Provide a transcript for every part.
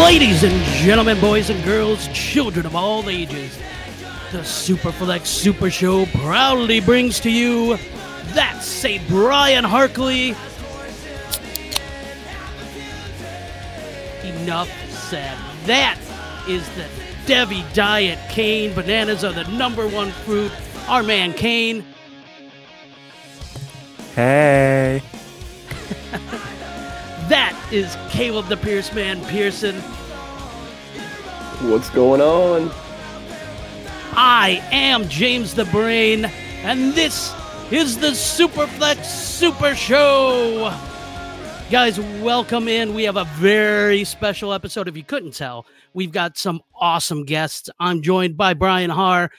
Ladies and gentlemen, boys and girls, children of all ages, the Superflex Super Show proudly brings to you That's Say Brian Harkley. Enough said. That is the Devy Diet Kane. Bananas are the number one fruit. Our man Kane. Hey. That is Caleb the Pierce Man Pierson. What's going on? I am James the Brain, and this is the Superflex Super Show. Guys, welcome in. We have a very special episode. If you couldn't tell, we've got some awesome guests. I'm joined by Brian Harr.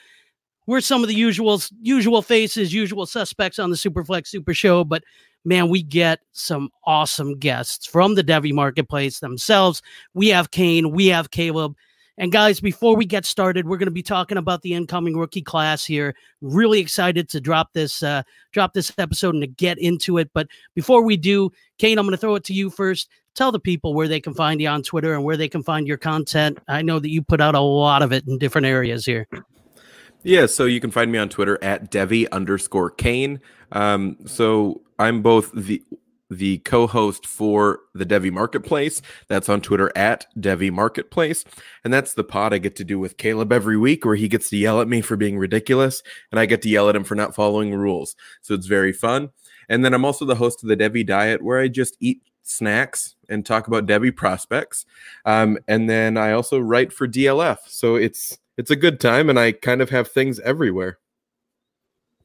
We're some of the usual usual faces, usual suspects on the Superflex Super Show, but man, we get some awesome guests from the Devy Marketplace themselves. We have Kane, we have Caleb. And guys, before we get started, we're going to be talking about the incoming rookie class here. Really excited to drop this uh, drop this episode and to get into it. But before we do, Kane, I'm going to throw it to you first. Tell the people where they can find you on Twitter and where they can find your content. I know that you put out a lot of it in different areas here. Yeah, so you can find me on Twitter at Devy underscore Kane. Um, so I'm both the the co-host for the Devy Marketplace. That's on Twitter at Devy Marketplace. And that's the pod I get to do with Caleb every week where he gets to yell at me for being ridiculous and I get to yell at him for not following rules. So it's very fun. And then I'm also the host of the Devy Diet where I just eat snacks and talk about Devy prospects. Um, and then I also write for DLF. So it's it's a good time and I kind of have things everywhere.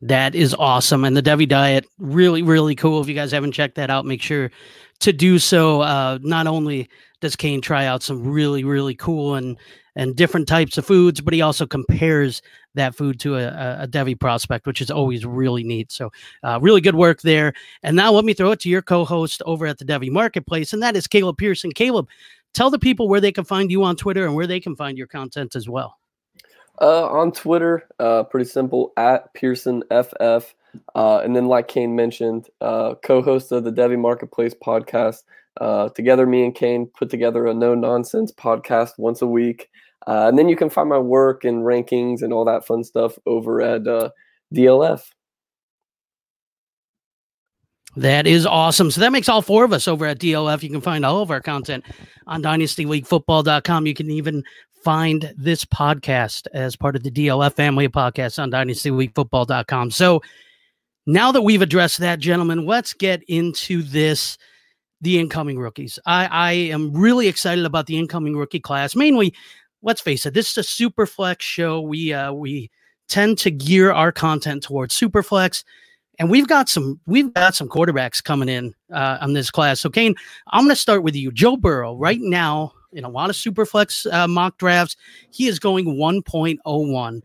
That is awesome. And the Devy Diet, really, really cool. If you guys haven't checked that out, make sure to do so. Uh, not only does Kane try out some really, really cool and and different types of foods, but he also compares that food to a, a Devy prospect, which is always really neat. So, uh, really good work there. And now let me throw it to your co-host over at the Devy Marketplace, and that is Caleb Pierson. Caleb, tell the people where they can find you on Twitter and where they can find your content as well. Uh, on Twitter, uh, pretty simple at Pierson FF. Uh, and then, like Kane mentioned, uh, co-host of the Devy Marketplace podcast. Uh, together, me and Kane put together a no nonsense podcast once a week. Uh, and then you can find my work and rankings and all that fun stuff over at DLF. That is awesome. So that makes all four of us over at DLF. You can find all of our content on dynastyleaguefootball.com. You can even find this podcast as part of the DLF family of podcasts on dynastyleaguefootball.com. So now that we've addressed that, gentlemen, let's get into this the incoming rookies. I, I am really excited about the incoming rookie class. Mainly, let's face it, this is a super flex show. We uh we tend to gear our content towards super flex. And we've got some we've got some quarterbacks coming in uh, on this class. So Kane, I'm going to start with you. Joe Burrow right now in a lot of superflex uh, mock drafts, he is going 1.01.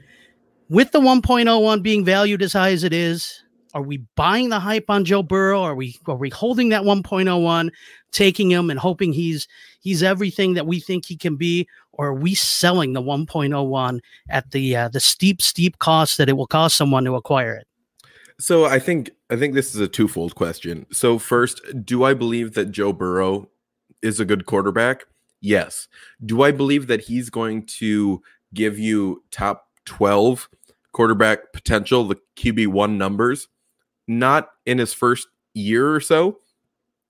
With the 1.01 being valued as high as it is, are we buying the hype on Joe Burrow? Are we are we holding that 1.01, taking him and hoping he's he's everything that we think he can be, or are we selling the 1.01 at the uh, the steep steep cost that it will cost someone to acquire it? So I think I think this is a twofold question. So first, do I believe that Joe Burrow is a good quarterback? Yes. Do I believe that he's going to give you top 12 quarterback potential, the QB1 numbers? Not in his first year or so.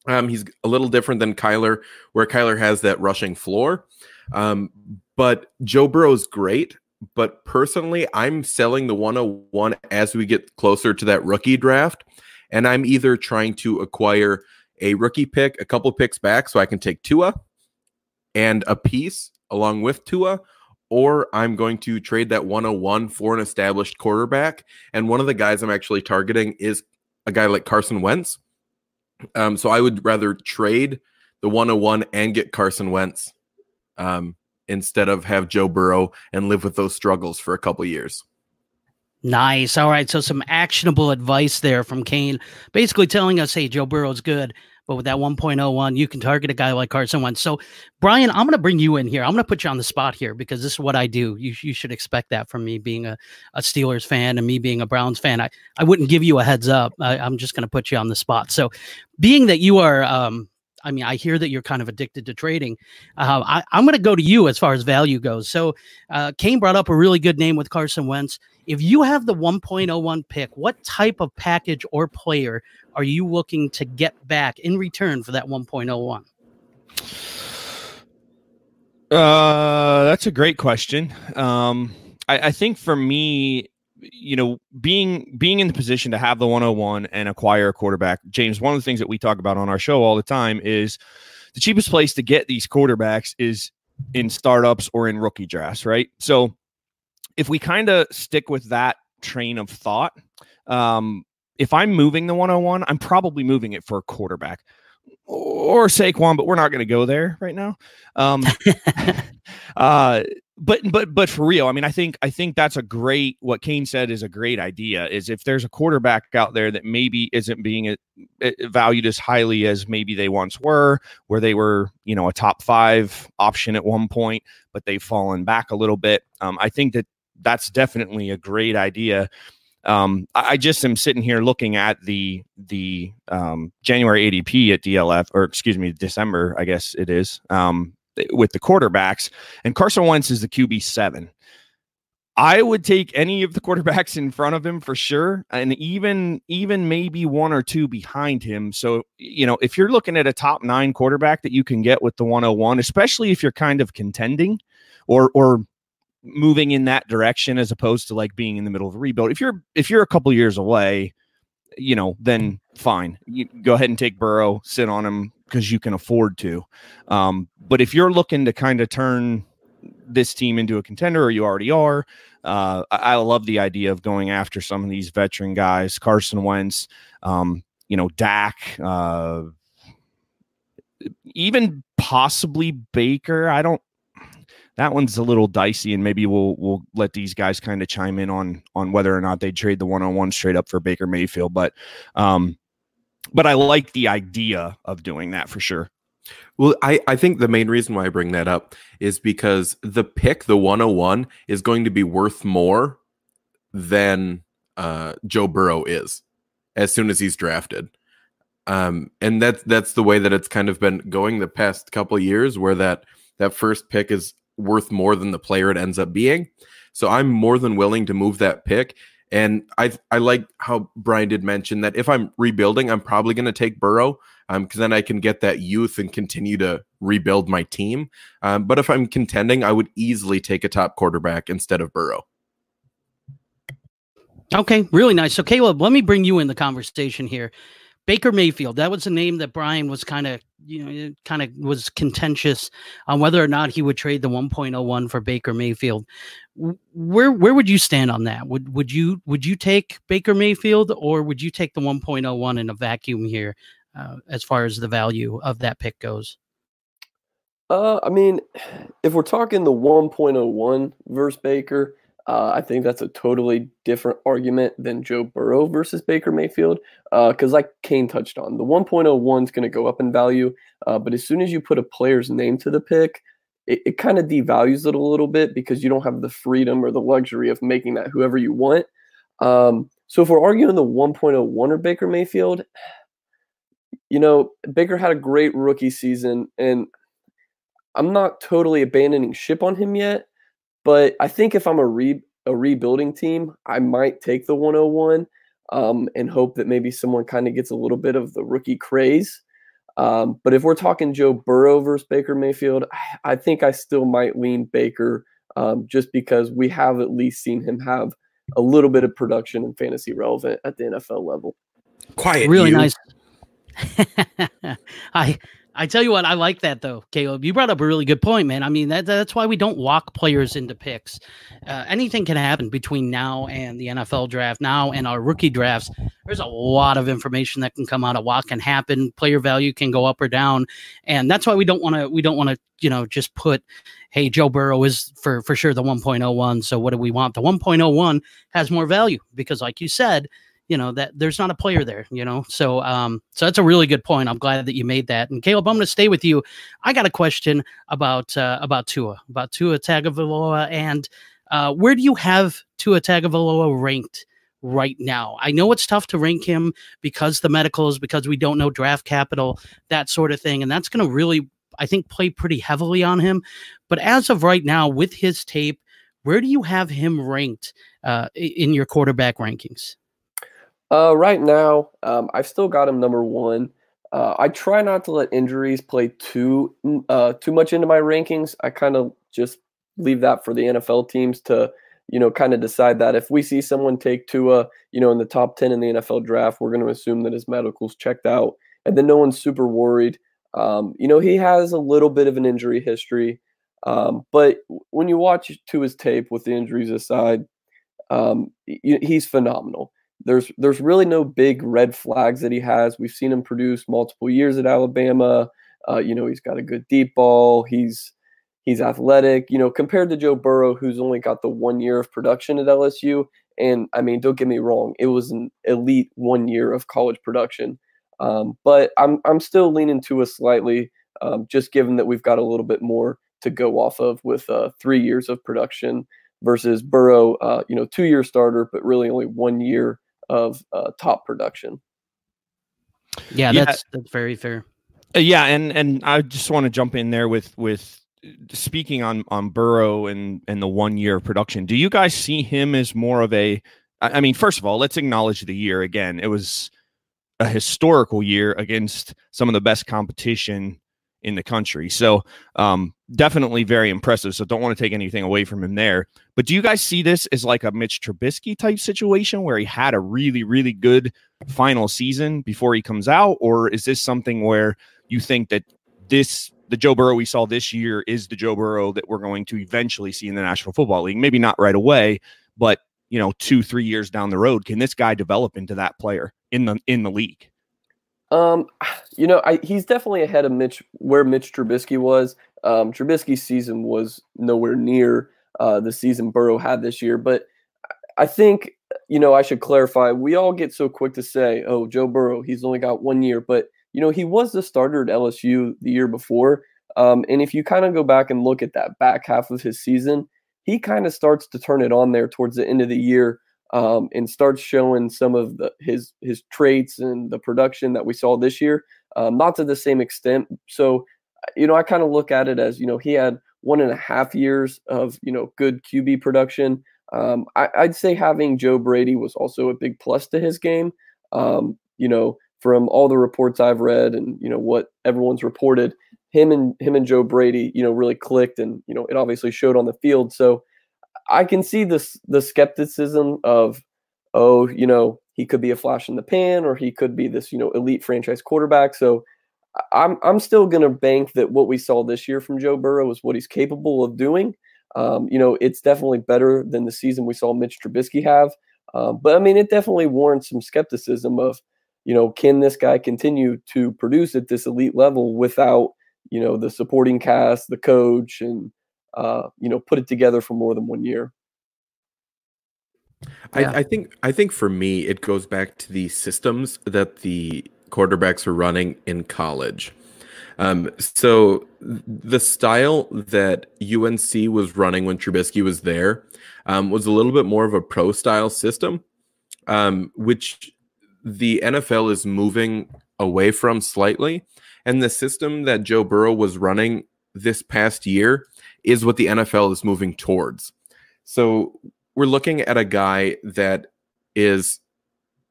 Um, he's a little different than Kyler, where Kyler has that rushing floor. Um, but Joe Burrow is great. But personally, I'm selling the 101 as we get closer to that rookie draft. And I'm either trying to acquire a rookie pick, a couple picks back, so I can take Tua and a piece along with Tua, or I'm going to trade that 101 for an established quarterback. And one of the guys I'm actually targeting is a guy like Carson Wentz. Um, so I would rather trade the 101 and get Carson Wentz um, instead of have Joe Burrow and live with those struggles for a couple years. Nice. All right. So some actionable advice there from Kane, basically telling us, hey, Joe Burrow's good, but with that 1.01, you can target a guy like Carson Wentz. So, Brian, I'm going to bring you in here. I'm going to put you on the spot here because this is what I do. You, you should expect that from me being a, a Steelers fan and me being a Browns fan. I, I wouldn't give you a heads up. I, am just going to put you on the spot. So, being that you are um, I mean, I hear that you're kind of addicted to trading. Uh, I, am going to go to you as far as value goes. So, uh, Kane brought up a really good name with Carson Wentz. If you have the 1.01 pick, what type of package or player are you looking to get back in return for that 1.01? Uh, that's a great question. Um, I, I think for me, you know, being being in the position to have the 101 and acquire a quarterback, James, one of the things that we talk about on our show all the time is the cheapest place to get these quarterbacks is in startups or in rookie drafts, right? So if we kind of stick with that train of thought, um, if I'm moving the 101, I'm probably moving it for a quarterback or Saquon, but we're not going to go there right now. Um, uh, but but but for real, I mean, I think I think that's a great. What Kane said is a great idea. Is if there's a quarterback out there that maybe isn't being a, a valued as highly as maybe they once were, where they were, you know, a top five option at one point, but they've fallen back a little bit. Um, I think that that's definitely a great idea. Um, I, I, just am sitting here looking at the the um, January ADP at DLF, or excuse me, December, I guess it is, um, with the quarterbacks, and Carson Wentz is the QB seven. I would take any of the quarterbacks in front of him for sure, and even even maybe one or two behind him. So you know, if you're looking at a top nine quarterback that you can get with the 101, especially if you're kind of contending, or or moving in that direction as opposed to like being in the middle of a rebuild. If you're if you're a couple years away, you know, then fine. You go ahead and take Burrow, sit on him because you can afford to. Um, but if you're looking to kind of turn this team into a contender, or you already are, uh, I, I, love the idea of going after some of these veteran guys, Carson Wentz, um, you know, Dak, uh, even possibly Baker. I don't that one's a little dicey, and maybe we'll we'll let these guys kind of chime in on on whether or not they trade the one on one straight up for Baker Mayfield. But um, but I like the idea of doing that for sure. Well, I, I think the main reason why I bring that up is because the pick, the 101, is going to be worth more than uh, Joe Burrow is as soon as he's drafted. Um, and that's that's the way that it's kind of been going the past couple years, where that that first pick is worth more than the player it ends up being. So I'm more than willing to move that pick. And I I like how Brian did mention that if I'm rebuilding, I'm probably going to take Burrow um because then I can get that youth and continue to rebuild my team. Um, but if I'm contending, I would easily take a top quarterback instead of Burrow. Okay, really nice. So Caleb, let me bring you in the conversation here. Baker Mayfield, that was a name that Brian was kind of, you know, kind of was contentious on whether or not he would trade the 1.01 for Baker Mayfield. Where where would you stand on that? Would would you would you take Baker Mayfield or would you take the 1.01 in a vacuum here uh, as far as the value of that pick goes? Uh, I mean, if we're talking the 1.01 versus Baker, uh, I think that's a totally different argument than Joe Burrow versus Baker Mayfield. Because, uh, like Kane touched on, the 1.01 is going to go up in value. Uh, but as soon as you put a player's name to the pick, it, it kind of devalues it a little bit because you don't have the freedom or the luxury of making that whoever you want. Um, so, if we're arguing the 1.01 or Baker Mayfield, you know, Baker had a great rookie season, and I'm not totally abandoning ship on him yet. But I think if I'm a re a rebuilding team, I might take the 101 um, and hope that maybe someone kind of gets a little bit of the rookie craze. Um, but if we're talking Joe Burrow versus Baker Mayfield, I, I think I still might lean Baker um, just because we have at least seen him have a little bit of production and fantasy relevant at the NFL level. Quiet, really you. nice. I I tell you what, I like that though, Caleb. You brought up a really good point, man. I mean, that, that's why we don't lock players into picks. Uh, anything can happen between now and the NFL draft, now and our rookie drafts. There's a lot of information that can come out of what can happen. Player value can go up or down, and that's why we don't want to. We don't want to, you know, just put, "Hey, Joe Burrow is for for sure the 1.01." So what do we want? The 1.01 has more value because, like you said you know that there's not a player there you know? So um so that's a really good point. I'm glad that you made that. And caleb i'm going to stay with you. I got a question about uh, about tua about tua tagovailoa. And uh, where do you have tua tagovailoa ranked right now? I know it's tough to rank him because the medicals because we don't know draft capital that sort of thing. And that's going to really i think play pretty heavily on him. But as of right now with his tape where do you have him ranked uh, in your quarterback rankings uh, right now, um, I've still got him number one. Uh, I try not to let injuries play too uh, too much into my rankings. I kind of just leave that for the NFL teams to, you know, kind of decide that if we see someone take Tua, you know, in the top ten in the NFL draft, we're going to assume that his medical's checked out, and then no one's super worried. Um, you know, he has a little bit of an injury history, um, but when you watch Tua's tape with the injuries aside, um, he's phenomenal there's there's really no big red flags that he has. We've seen him produce multiple years at Alabama. Uh, you know, he's got a good deep ball. He's he's athletic. You know, compared to Joe Burrow, who's only got the one year of production at LSU. And I mean, don't get me wrong, it was an elite one year of college production. Um, but I'm I'm still leaning Tua slightly, um, just given that we've got a little bit more to go off of with uh, three years of production versus Burrow, uh, you know, two year starter, but really only one year of uh, top production. Yeah, that's yeah. that's very fair. Uh, yeah, and and I just want to jump in there with with speaking on on Burrow and and the one year production. Do you guys see him as more of a? I mean, first of all, let's acknowledge the year again. It was a historical year against some of the best competition in the country. So um, definitely very impressive. So don't want to take anything away from him there. But do you guys see this as like a Mitch Trubisky type situation where he had a really, really good final season before he comes out? Or is this something where you think that this the Joe Burrow we saw this year is the Joe Burrow that we're going to eventually see in the National Football League? Maybe not right away, but you know, two, three years down the road, can this guy develop into that player in the in the league? Um, you know, I, he's definitely ahead of Mitch where Mitch Trubisky was. Um, Trubisky's season was nowhere near uh, the season Burrow had this year, but I think you know I should clarify. We all get so quick to say, "Oh, Joe Burrow, he's only got one year," but you know he was the starter at LSU the year before. Um, and if you kind of go back and look at that back half of his season, he kind of starts to turn it on there towards the end of the year um, and starts showing some of the, his his traits and the production that we saw this year, um, not to the same extent. So, you know, I kind of look at it as you know he had one and a half years of you know good QB production. Um, I, would say having Joe Brady was also a big plus to his game. Um, you know, from all the reports I've read and you know what everyone's reported, him and him and Joe Brady, you know, really clicked, and you know it obviously showed on the field. So I can see this the skepticism of, oh, you know, he could be a flash in the pan or he could be this, you know, elite franchise quarterback. So I'm I'm still gonna bank that what we saw this year from Joe Burrow is what he's capable of doing. Um, you know, it's definitely better than the season we saw Mitch Trubisky have. Um, but I mean, it definitely warrants some skepticism of, you know, can this guy continue to produce at this elite level without, you know, the supporting cast, the coach, and uh, you know, put it together for more than one year. I, I, think I think for me it goes back to the systems that the quarterbacks are running in college. Um, so the style that UNC was running when Trubisky was there um, was a little bit more of a pro style system, um, which the NFL is moving away from slightly. And the system that Joe Burrow was running this past year is what the NFL is moving towards. So we're looking at a guy that is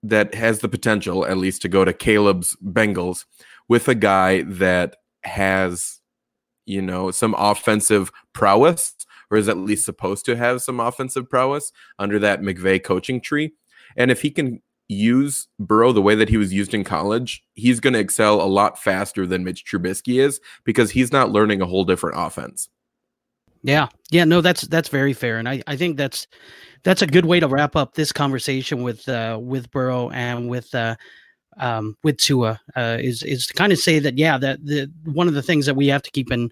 that has the potential at least to go to Caleb's Bengals with a guy that has you know some offensive prowess or is at least supposed to have some offensive prowess under that McVay coaching tree. And if he can use Burrow the way that he was used in college, he's going to excel a lot faster than Mitch Trubisky is because he's not learning a whole different offense. Yeah. Yeah, no, that's that's very fair. And I, I think that's that's a good way to wrap up this conversation with uh with Burrow and with uh um with Tua uh is is to kind of say that yeah, that the one of the things that we have to keep in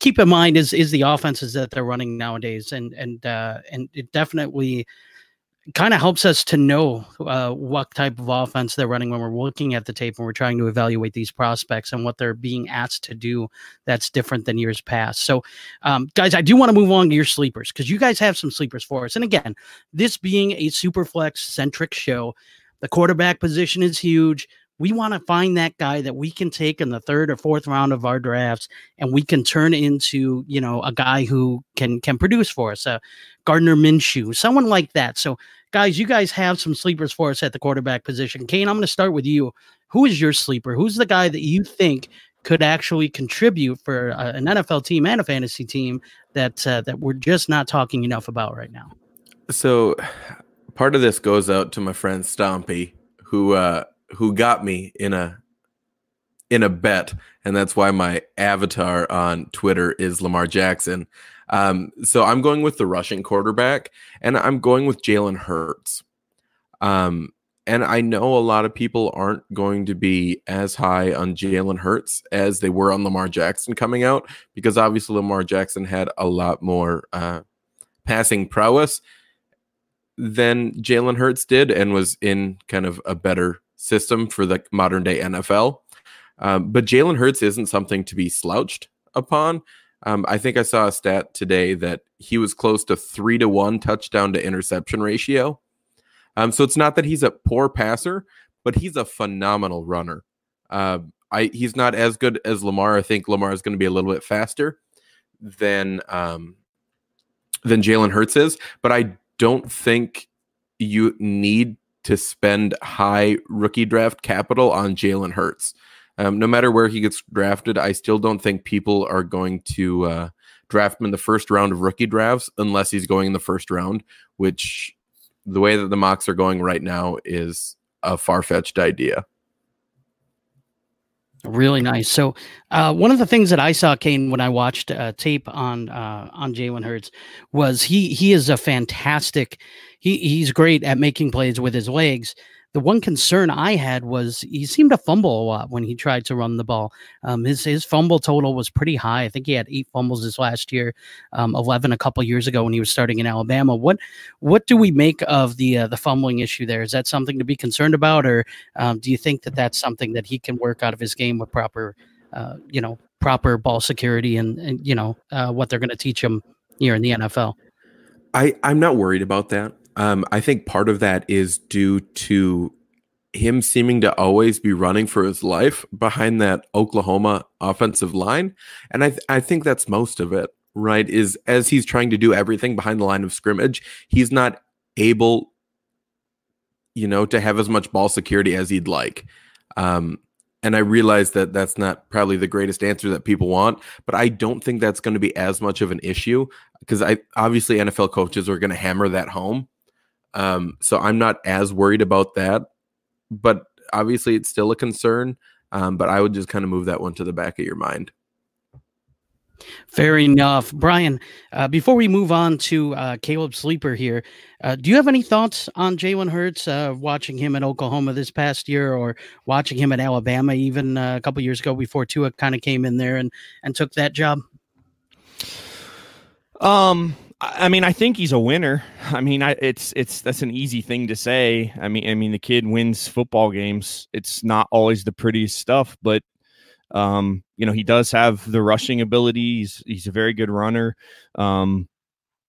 keep in mind is is the offenses that they're running nowadays and and uh and it definitely kind of helps us to know uh, what type of offense they're running when we're looking at the tape and we're trying to evaluate these prospects and what they're being asked to do that's different than years past. So, um, guys, I do want to move on to your sleepers because you guys have some sleepers for us. And again, this being a super flex centric show, the quarterback position is huge. We want to find that guy that we can take in the third or fourth round of our drafts, and we can turn into, you know, a guy who can can produce for us. Uh, Gardner Minshew, someone like that. So, guys, you guys have some sleepers for us at the quarterback position. Kane, I'm going to start with you. Who is your sleeper? Who's the guy that you think could actually contribute for uh, an NFL team and a fantasy team that uh, that we're just not talking enough about right now? So, part of this goes out to my friend Stompy, who uh, who got me in a in a bet, and that's why my avatar on Twitter is Lamar Jackson. Um, so I'm going with the rushing quarterback, and I'm going with Jalen Hurts. Um, and I know a lot of people aren't going to be as high on Jalen Hurts as they were on Lamar Jackson coming out, because obviously Lamar Jackson had a lot more uh, passing prowess than Jalen Hurts did, and was in kind of a better system for the modern day NFL. Um, but Jalen Hurts isn't something to be slouched upon. Um, I think I saw a stat today that he was close to three to one touchdown to interception ratio. Um, so it's not that he's a poor passer, but he's a phenomenal runner. Uh, I he's not as good as Lamar. I think Lamar is going to be a little bit faster than um, than Jalen Hurts is, but I don't think you need to spend high rookie draft capital on Jalen Hurts. Um, no matter where he gets drafted, I still don't think people are going to uh, draft him in the first round of rookie drafts unless he's going in the first round, which the way that the mocks are going right now is a far fetched idea. Really nice. So, uh, one of the things that I saw, Kane, when I watched uh, tape on uh, on Jalen Hurts, was he he is a fantastic. He he's great at making plays with his legs, the one concern I had was he seemed to fumble a lot when he tried to run the ball. Um, his his fumble total was pretty high. I think he had eight fumbles this last year, um, eleven a couple years ago when he was starting in Alabama. What what do we make of the uh, the fumbling issue there? Is that something to be concerned about, or um, do you think that that's something that he can work out of his game with proper, uh, you know, proper ball security and and you know uh, what they're going to teach him here in the NFL? I I'm not worried about that. Um, I think part of that is due to him seeming to always be running for his life behind that Oklahoma offensive line, and I th- I think that's most of it. Right? Is as he's trying to do everything behind the line of scrimmage, he's not able, you know, to have as much ball security as he'd like. Um, and I realize that that's not probably the greatest answer that people want, but I don't think that's going to be as much of an issue because I obviously NFL coaches are going to hammer that home um, so I'm not as worried about that, but obviously it's still a concern. Um, but I would just kind of move that one to the back of your mind. Fair enough, Brian. Uh, before we move on to uh, Caleb Sleeper here, uh, do you have any thoughts on Jalen Hurts? Uh, watching him at Oklahoma this past year, or watching him at Alabama even uh, a couple years ago before Tua kind of came in there and and took that job. Um, I mean, I think he's a winner. I mean, I, it's it's that's an easy thing to say. I mean, I mean, the kid wins football games. It's not always the prettiest stuff, but um, you know, he does have the rushing ability. He's he's a very good runner. Um,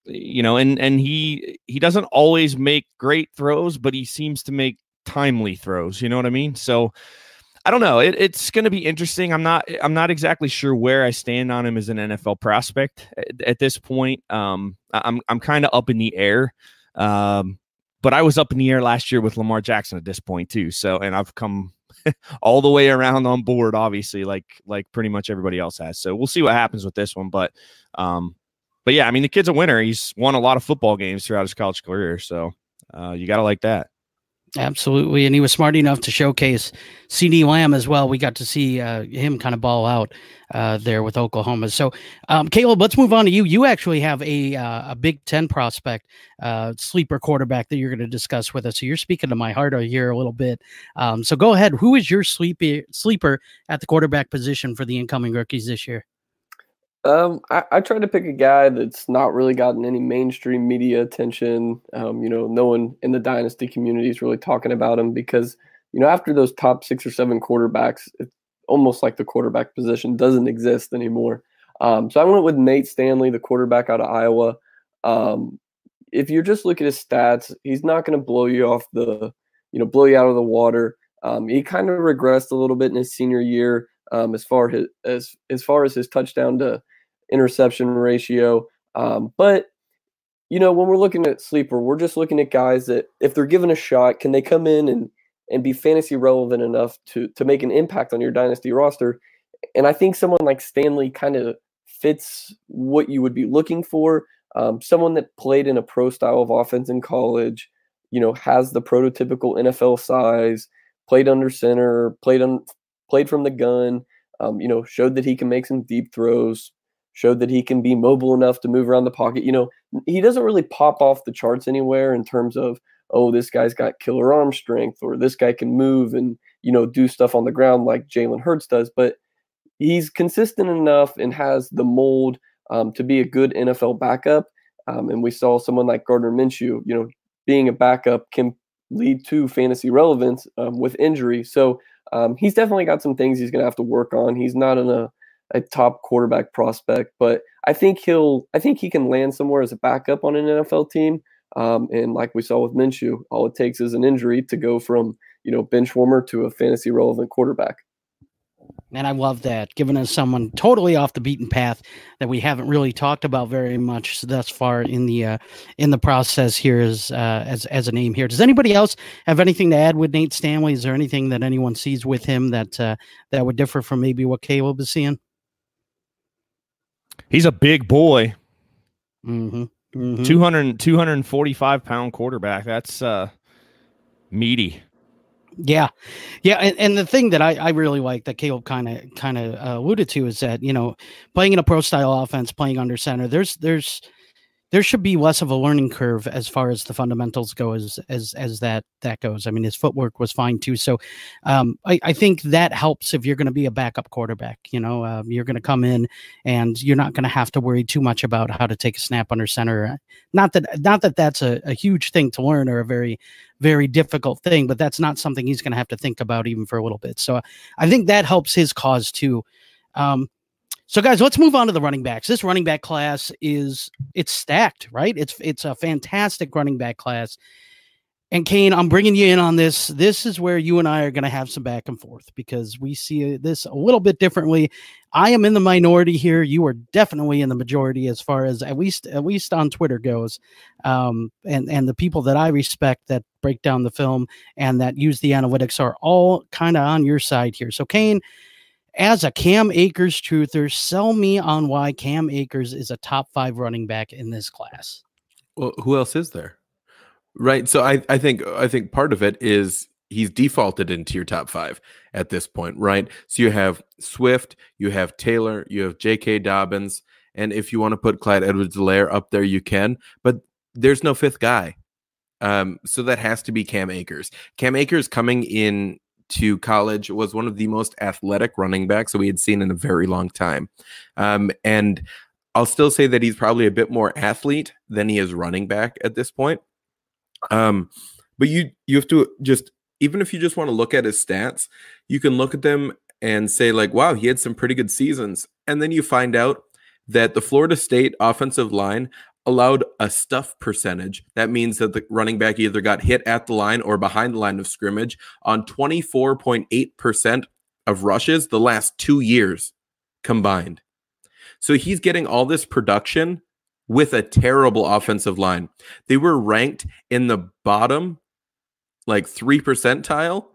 you know, and and he he doesn't always make great throws, but he seems to make timely throws. You know what I mean? So I don't know. It, it's going to be interesting. I'm not. I'm not exactly sure where I stand on him as an NFL prospect at, at this point. Um, I'm I'm kind of up in the air. Um, but I was up in the air last year with Lamar Jackson at this point too. So, and I've come all the way around on board, obviously, like like pretty much everybody else has. So we'll see what happens with this one. But, um, but yeah, I mean, the kid's a winner. He's won a lot of football games throughout his college career. So uh, you got to like that. Absolutely, and he was smart enough to showcase CeeDee Lamb as well. We got to see uh, him kind of ball out uh, there with Oklahoma. So, um, Caleb, let's move on to you. You actually have a uh, a Big Ten prospect, uh, sleeper quarterback that you're going to discuss with us. So you're speaking to my heart here a little bit. Um, so go ahead. Who is your sleepy sleeper at the quarterback position for the incoming rookies this year? Um, I, I tried to pick a guy that's not really gotten any mainstream media attention. Um, you know, no one in the dynasty community is really talking about him because, you know, after those top six or seven quarterbacks, it's almost like the quarterback position doesn't exist anymore. Um, so I went with Nate Stanley, the quarterback out of Iowa. Um, if you're just looking at his stats, he's not going to blow you off the, you know, blow you out of the water. Um, he kind of regressed a little bit in his senior year um, as far his, as as far as his touchdown to interception ratio. Um, but you know, when we're looking at sleeper, we're just looking at guys that if they're given a shot, can they come in and and be fantasy relevant enough to to make an impact on your dynasty roster? And I think someone like Stanley kind of fits what you would be looking for. Um, someone that played in a pro style of offense in college, you know, has the prototypical NFL size, played under center, played on played from the gun, um, you know, showed that he can make some deep throws, showed that he can be mobile enough to move around the pocket. You know, he doesn't really pop off the charts anywhere in terms of, oh, this guy's got killer arm strength or this guy can move and, you know, do stuff on the ground like Jalen Hurts does. But he's consistent enough and has the mold um, to be a good NFL backup. Um, and we saw someone like Gardner Minshew, you know, being a backup can lead to fantasy relevance um, with injury. So um, he's definitely got some things he's going to have to work on. He's not in a a top quarterback prospect, but I think he'll I think he can land somewhere as a backup on an NFL team. Um, and like we saw with Minshew, all it takes is an injury to go from you know bench warmer to a fantasy relevant quarterback. And I love that, giving us someone totally off the beaten path that we haven't really talked about very much thus far in the uh, in the process here as uh, as as a name here. Does anybody else have anything to add with Nate Stanley? Is there anything that anyone sees with him that uh, that would differ from maybe what Caleb is seeing? He's a big boy. Mm-hmm. Mm-hmm. 200, 245 pound quarterback. That's uh, meaty. Yeah, yeah, and, and the thing that I, I really like that Caleb kind of kind of uh, alluded to is that you know playing in a pro style offense, playing under center, there's there's there should be less of a learning curve as far as the fundamentals go as as as that that goes. I mean, his footwork was fine too. So, um, I, I think that helps if you're going to be a backup quarterback. You know, um, you're going to come in and you're not going to have to worry too much about how to take a snap under center. Not that not that that's a, a huge thing to learn or a very very difficult thing, but that's not something he's going to have to think about even for a little bit. So, I think that helps his cause too. Um, so, guys, let's move on to the running backs. This running back class is it's stacked, right? It's it's a fantastic running back class. And Kane, I'm bringing you in on this. This is where you and I are going to have some back and forth because we see this a little bit differently. I am in the minority here. You are definitely in the majority as far as at least at least on Twitter goes. Um, and and the people that I respect that break down the film and that use the analytics are all kind of on your side here. So, Kane, as a Cam Akers truther, sell me on why Cam Akers is a top five running back in this class. Well, who else is there? Right. So I, I think I think part of it is he's defaulted into your top five at this point, right? So you have Swift, you have Taylor, you have J.K. Dobbins, and if you want to put Clyde Edwards-Helaire up there, you can, but there's no fifth guy. Um, so that has to be Cam Akers. Cam Akers coming in to college was one of the most athletic running backs that we had seen in a very long time. Um, and I'll still say that he's probably a bit more athlete than he is running back at this point. Um, but you you have to just even if you just want to look at his stats, you can look at them and say like, wow, he had some pretty good seasons. And then you find out that the Florida State offensive line allowed a stuff percentage. That means that the running back either got hit at the line or behind the line of scrimmage on 24.8% of rushes the last two years combined. So he's getting all this production with a terrible offensive line. They were ranked in the bottom, like three percentile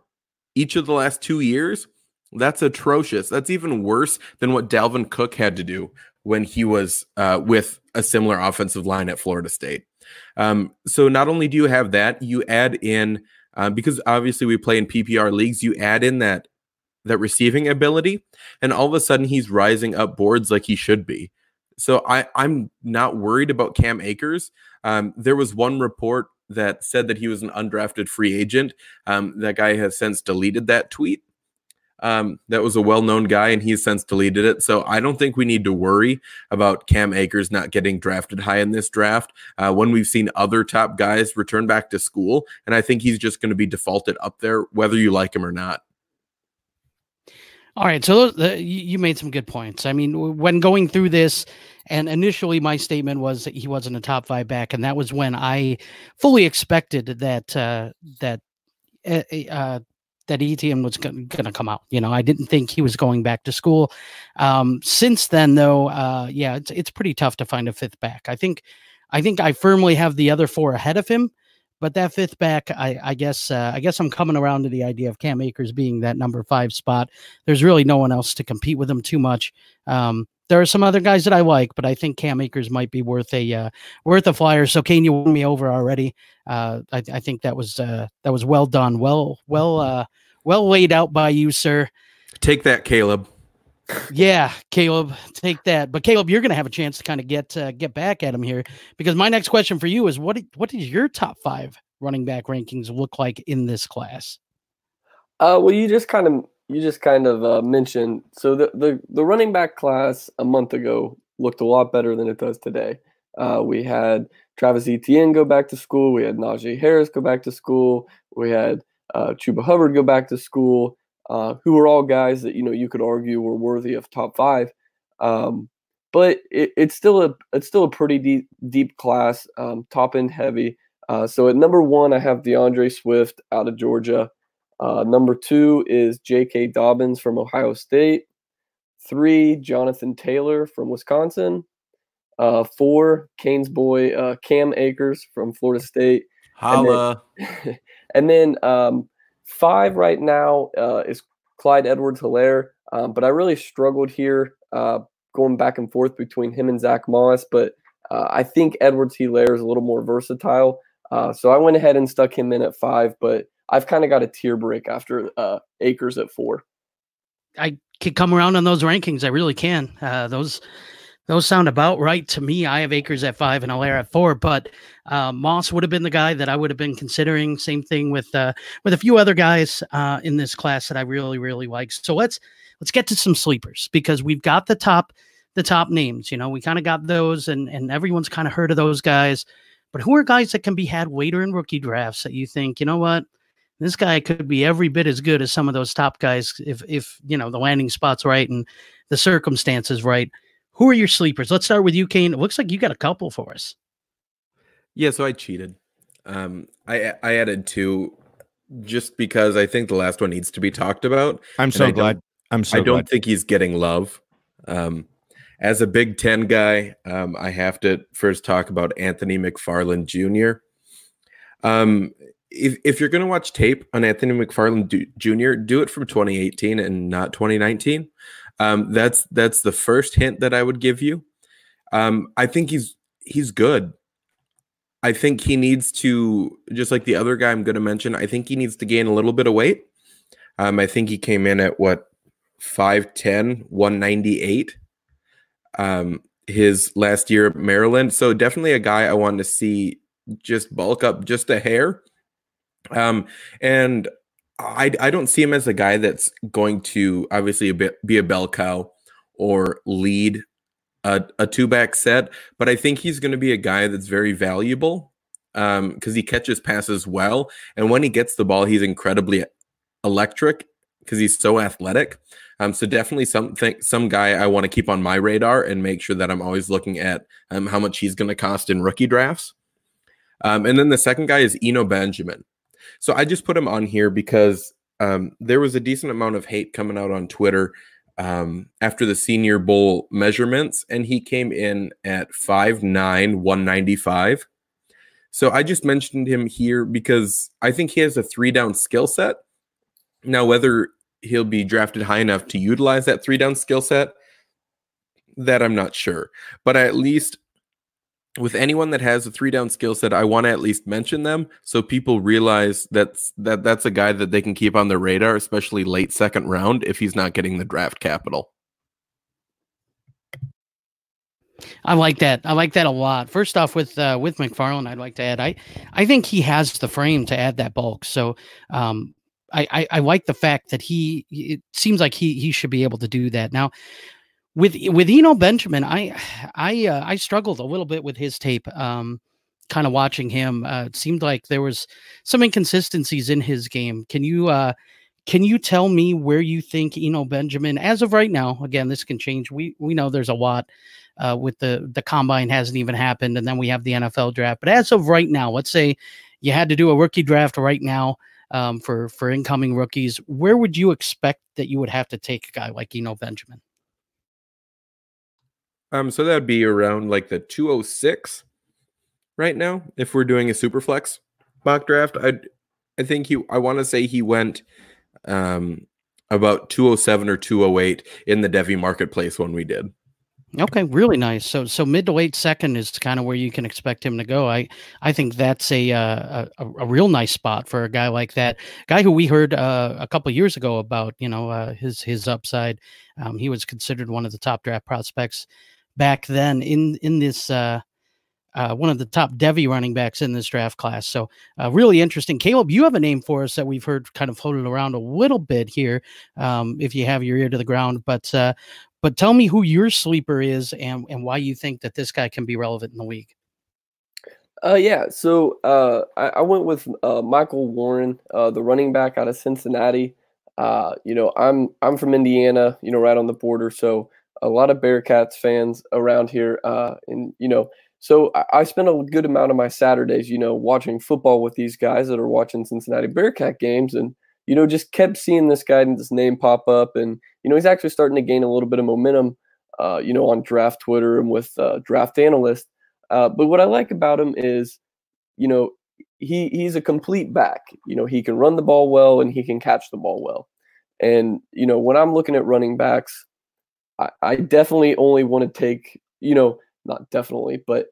each of the last two years. That's atrocious. That's even worse than what Dalvin Cook had to do when he was uh, with a similar offensive line at Florida State. Um, so not only do you have that, you add in um, because obviously we play in PPR leagues. You add in that that receiving ability, and all of a sudden he's rising up boards like he should be. So I I'm not worried about Cam Akers. Um, there was one report that said that he was an undrafted free agent. Um, that guy has since deleted that tweet. Um, that was a well-known guy, and he's since deleted it. So I don't think we need to worry about Cam Akers not getting drafted high in this draft uh, when we've seen other top guys return back to school, and I think he's just going to be defaulted up there, whether you like him or not. All right, so those, you made some good points. I mean, when going through this, and initially my statement was that he wasn't a top five back, and that was when I fully expected that uh, that uh, uh that Etienne was going to come out. You know, I didn't think he was going back to school. Um, since then, though, uh, yeah, it's it's pretty tough to find a fifth back. I think I think I firmly have the other four ahead of him. But that fifth back, I, I guess, uh, I guess I'm coming around to the idea of Cam Akers being that number five spot. There's really no one else to compete with him too much. Um, there are some other guys that I like, but I think Cam Akers might be worth a uh, worth a flyer. So Kane, you won me over already. Uh, I, I, think that was uh, that was well done, well well uh, well laid out by you, sir. Take that, Caleb yeah, Caleb, take that. But Caleb, you're going to have a chance to kind of get uh, get back at him here because my next question for you is what what does your top five running back rankings look like in this class? Uh, well, you just kind of you just kind of uh, mentioned so the, the the running back class a month ago looked a lot better than it does today. Uh, we had Travis Etienne go back to school. We had Najee Harris go back to school. We had uh, Chuba Hubbard go back to school uh, who are all guys that you know you could argue were worthy of top five. Um, but it, it's still a it's still a pretty deep deep class, um, top end heavy. Uh, so at number one, I have D'Andre Swift out of Georgia. Uh, number two is J.K. Dobbins from Ohio State. Three, Jonathan Taylor from Wisconsin. Uh, four, Kane's boy uh, Cam Akers from Florida State. Holla. And then, and then um, Five right now uh, is Clyde Edwards Helaire, um, but I really struggled here uh, going back and forth between him and Zach Moss. But uh, I think Edwards Helaire is a little more versatile. Uh, so I went ahead and stuck him in at five, but I've kind of got a tier break after uh, Akers at four. I could come around on those rankings. I really can. Uh, those those sound about right to me. I have Akers at five and Helaire at four, but uh, Moss would have been the guy that I would have been considering. Same thing with uh, with a few other guys uh, in this class that I really really like. So let's let's get to some sleepers because we've got the top the top names. You know, we kind of got those, and and everyone's kind of heard of those guys. But who are guys that can be had later in rookie drafts that you think you know what? This guy could be every bit as good as some of those top guys if if you know the landing spots right and the circumstances right. Who are your sleepers? Let's start with you, Kane. It looks like you got a couple for us. Yeah, so I cheated. Um, I I added two just because I think the last one needs to be talked about. I'm so glad. I'm so. I don't glad. think he's getting love. Um, as a Big Ten guy, um, I have to first talk about Anthony McFarland Jr. Um, if if you're going to watch tape on Anthony McFarland Jr., do it from 2018 and not 2019. Um, that's that's the first hint that I would give you. Um, I think he's he's good. I think he needs to just like the other guy I'm going to mention. I think he needs to gain a little bit of weight. Um, I think he came in at what 5'10, 198. Um, his last year at Maryland. So definitely a guy I wanted to see just bulk up just a hair. Um, and I, I don't see him as a guy that's going to obviously be a bell cow or lead a, a two back set, but I think he's going to be a guy that's very valuable because um, he catches passes well. And when he gets the ball, he's incredibly electric because he's so athletic. Um, so definitely something, some guy I want to keep on my radar and make sure that I'm always looking at um, how much he's going to cost in rookie drafts. Um, and then the second guy is Eno Benjamin. So I just put him on here because um, there was a decent amount of hate coming out on Twitter um, after the Senior Bowl measurements, and he came in at 5'9, 195. So I just mentioned him here because I think he has a three down skill set. Now, whether he'll be drafted high enough to utilize that three down skill set, that I'm not sure. But I at least with anyone that has a three down skill set, I want to at least mention them so people realize that's that that's a guy that they can keep on their radar, especially late second round if he's not getting the draft capital. I like that. I like that a lot. First off, with uh, with McFarland, I'd like to add. I I think he has the frame to add that bulk. So um, I, I, I like the fact that he. It seems like he he should be able to do that. Now, with with Eno Benjamin, I I uh, I struggled a little bit with his tape. Um, kind of watching him, uh, it seemed like there was some inconsistencies in his game. Can you uh, can you tell me where you think Eno Benjamin, as of right now, again, this can change. We we know there's a lot uh, with the the combine hasn't even happened, and then we have the NFL draft. But as of right now, let's say you had to do a rookie draft right now um, for for incoming rookies. Where would you expect that you would have to take a guy like Eno Benjamin? Um, so that'd be around like the 206 right now. If we're doing a super flex mock draft, I I think he I want to say he went um about 207 or 208 in the Devy marketplace when we did. Okay, really nice. So so mid to late second is kind of where you can expect him to go. I I think that's a uh, a, a real nice spot for a guy like that. Guy who we heard uh, a couple years ago about, you know, uh, his his upside. Um, he was considered one of the top draft prospects back then in in this uh, uh, one of the top Devy running backs in this draft class. So uh, really interesting. Caleb, you have a name for us that we've heard kind of floated around a little bit here. Um, if you have your ear to the ground, but uh, but tell me who your sleeper is and, and why you think that this guy can be relevant in the league. Uh, yeah, so uh, I, I went with uh, Michael Warren, uh, the running back out of Cincinnati. Uh, you know, I'm I'm from Indiana, you know, right on the border, so a lot of Bearcats fans around here, uh, and you know, so I, I spent a good amount of my Saturdays, you know, watching football with these guys that are watching Cincinnati Bearcat games, and you know, just kept seeing this guy and this name pop up. And, you know, he's actually starting to gain a little bit of momentum, uh, you know, on draft Twitter and with uh, draft analysts. Uh, but what I like about him is, you know, he he's a complete back. You know, he can run the ball well and he can catch the ball well. And, you know, when I'm looking at running backs, I, I definitely only want to take, you know, not definitely, but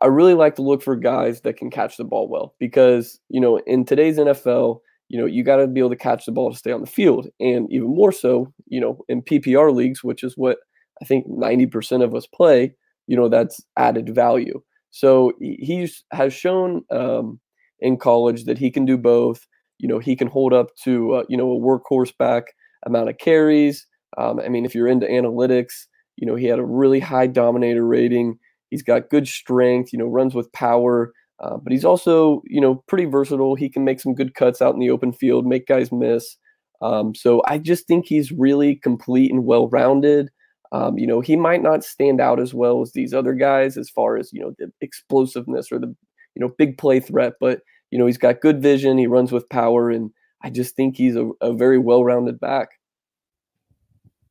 I really like to look for guys that can catch the ball well because, you know, in today's NFL, you know, you got to be able to catch the ball to stay on the field. And even more so, you know, in PPR leagues, which is what I think 90% of us play, you know, that's added value. So he has shown um, in college that he can do both. You know, he can hold up to, uh, you know, a workhorse back amount of carries. Um, I mean, if you're into analytics, you know, he had a really high dominator rating. He's got good strength, you know, runs with power. Uh, but he's also, you know, pretty versatile. He can make some good cuts out in the open field, make guys miss. Um, so I just think he's really complete and well rounded. Um, you know, he might not stand out as well as these other guys as far as you know the explosiveness or the you know big play threat, but you know he's got good vision. He runs with power, and I just think he's a, a very well rounded back.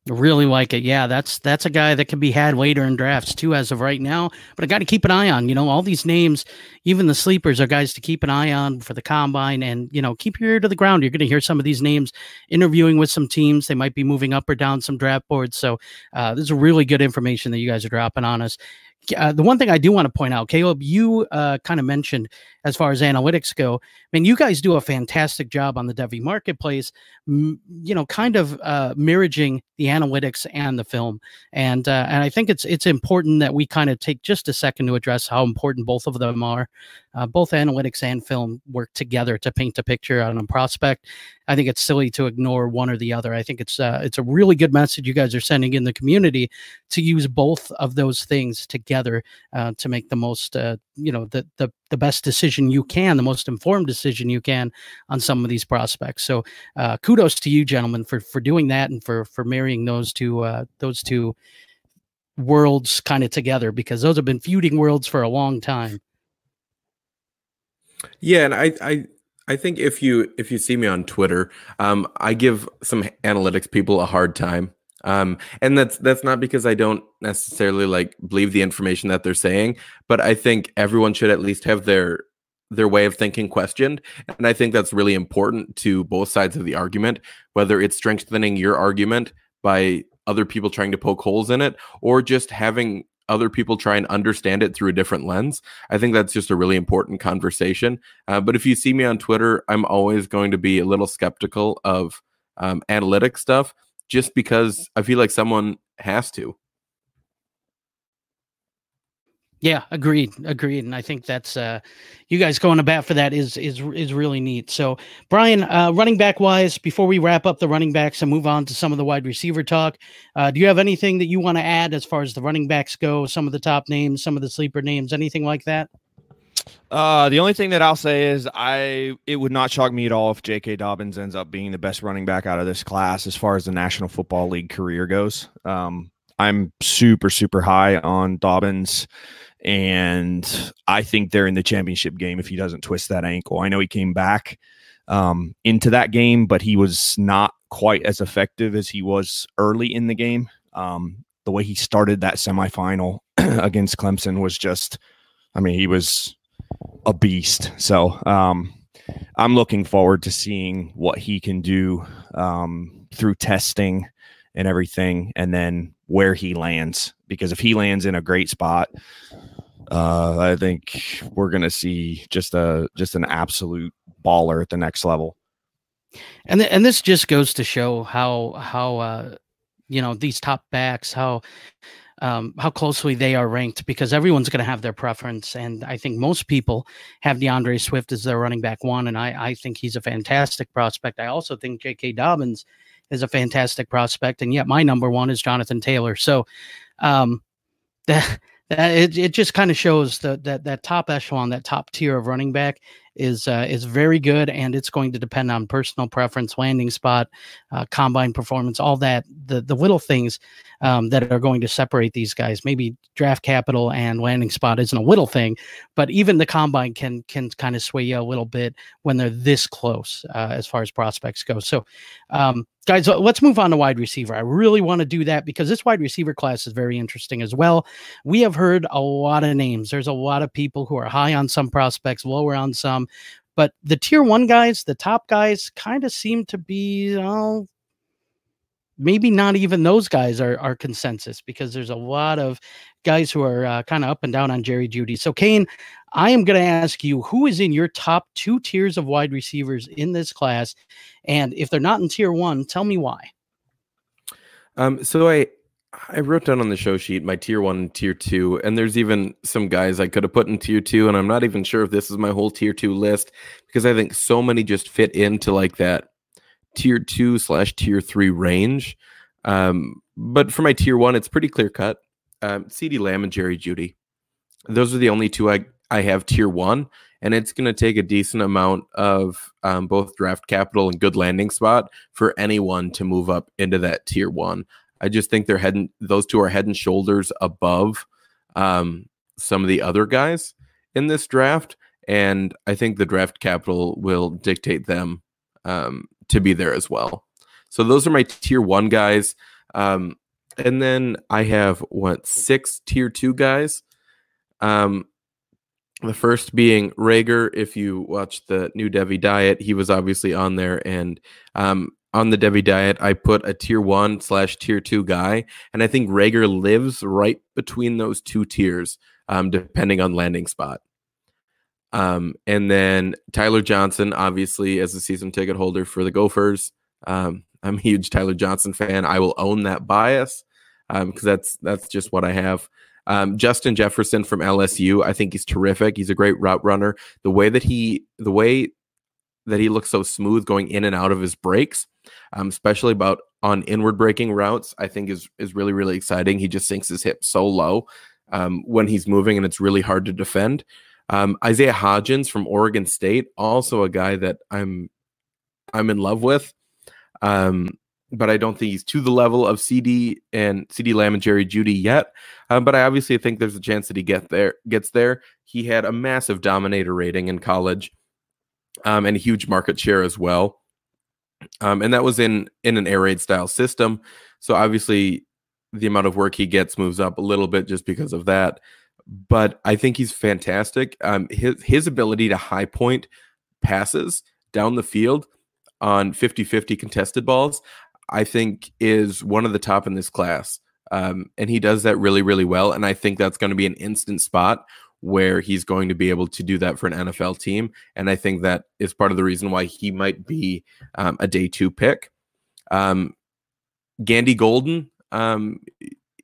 Really like it. Yeah, that's that's a guy that can be had later in drafts too, as of right now. But I got to keep an eye on. You know, all these names, even the sleepers, are guys to keep an eye on for the combine. And you know, keep your ear to the ground. You're going to hear some of these names interviewing with some teams. They might be moving up or down some draft boards. So uh, this is really good information that you guys are dropping on us. Uh, the one thing I do want to point out, Caleb, you uh, kind of mentioned as far as analytics go. I mean, you guys do a fantastic job on the Devy marketplace, m- you know, kind of uh, mirroring the analytics and the film. And uh, and I think it's it's important that we kind of take just a second to address how important both of them are. Uh, both analytics and film work together to paint a picture on a prospect. I think it's silly to ignore one or the other. I think it's uh, it's a really good message you guys are sending in the community to use both of those things together uh, to make the most uh, you know the the the best decision you can, the most informed decision you can on some of these prospects. So uh, kudos to you, gentlemen, for for doing that and for for marrying those two uh, those two worlds kind of together because those have been feuding worlds for a long time. Yeah, and I I I think if you if you see me on Twitter, um, I give some analytics people a hard time. Um, and that's that's not because I don't necessarily like believe the information that they're saying, but I think everyone should at least have their their way of thinking questioned. And I think that's really important to both sides of the argument, whether it's strengthening your argument by other people trying to poke holes in it or just having other people try and understand it through a different lens. I think that's just a really important conversation. Uh, but if you see me on Twitter, I'm always going to be a little skeptical of um, analytic stuff just because I feel like someone has to. Yeah, agreed, agreed, and I think that's uh, you guys going to bat for that is is is really neat. So, Brian, uh, running back wise, before we wrap up the running backs and move on to some of the wide receiver talk, uh, do you have anything that you want to add as far as the running backs go? Some of the top names, some of the sleeper names, anything like that? Uh, the only thing that I'll say is I it would not shock me at all if J.K. Dobbins ends up being the best running back out of this class as far as the National Football League career goes. Um, I'm super super high on Dobbins and I think they're in the championship game if he doesn't twist that ankle. I know he came back um, into that game, but he was not quite as effective as he was early in the game. Um, the way he started that semifinal against Clemson was just, I mean, he was a beast. So um, I'm looking forward to seeing what he can do um, through testing and everything, and then where he lands. Because if he lands in a great spot, uh, I think we're going to see just a just an absolute baller at the next level. And th- and this just goes to show how how uh, you know these top backs how um, how closely they are ranked because everyone's going to have their preference. And I think most people have D'Andre Swift as their running back one. And I, I think he's a fantastic prospect. I also think J.K. Dobbins is a fantastic prospect. And yet my number one is Jonathan Taylor. So um, that it, it just kind of shows that that that top echelon, that top tier of running back is uh, is very good, and it's going to depend on personal preference, landing spot, uh, combine performance, all that the the little things um, that are going to separate these guys. Maybe draft capital and landing spot isn't a little thing, but even the combine can can kind of sway you a little bit when they're this close uh, as far as prospects go. So, um, guys, uh, let's move on to wide receiver. I really want to do that because this wide receiver class is very interesting as well. We have heard a lot of names. There's a lot of people who are high on some prospects, lower on some. But the tier one guys, the top guys, kind of seem to be, oh, maybe not even those guys are, are consensus because there's a lot of guys who are uh, kind of up and down on Jerry Jeudy. So, Kane, I am going to ask you who is in your top two tiers of wide receivers in this class? And if they're not in tier one, tell me why. Um, so I I wrote down on the show sheet my tier one tier two, and there's even some guys I could have put in tier two, and I'm not even sure if this is my whole tier two list because I think so many just fit into like that tier two slash tier three range. Um, but for my tier one, it's pretty clear cut. Um, CeeDee Lamb and Jerry Jeudy. Those are the only two I, I have tier one, and it's going to take a decent amount of um, both draft capital and good landing spot for anyone to move up into that tier one. I just think they're heading; those two are head and shoulders above um, some of the other guys in this draft, and I think the draft capital will dictate them um, to be there as well. So those are my tier one guys, um, and then I have what six tier two guys. Um, the first being Reagor. If you watch the new Devy Diet, he was obviously on there, and um, on the Devy diet, I put a tier one slash tier two guy, and I think Reagor lives right between those two tiers, um, depending on landing spot. Um, and then Tyler Johnson, obviously, as a season ticket holder for the Gophers, um, I'm a huge Tyler Johnson fan. I will own that bias because um, that's that's just what I have. Um, Justin Jefferson from LSU, I think he's terrific. He's a great route runner. The way that he, the way that he looks so smooth going in and out of his breaks, um, especially about on inward breaking routes. I think is is really really exciting. He just sinks his hip so low um, when he's moving, and it's really hard to defend. Um, Isaiah Hodgins from Oregon State, also a guy that I'm I'm in love with. Um, but I don't think he's to the level of CeeDee and CeeDee Lamb and Jerry Jeudy yet. Um, but I obviously think there's a chance that he get there, gets there. He had a massive dominator rating in college, um, and a huge market share as well. Um, and that was in in an air raid style system. So obviously, the amount of work he gets moves up a little bit just because of that. But I think he's fantastic. Um, his his ability to high point passes down the field on 50-50 contested balls, I think is one of the top in this class. Um, and he does that really, really well. And I think that's going to be an instant spot where he's going to be able to do that for an NFL team. And I think that is part of the reason why he might be um, a day two pick. Um, Gandy Golden, um,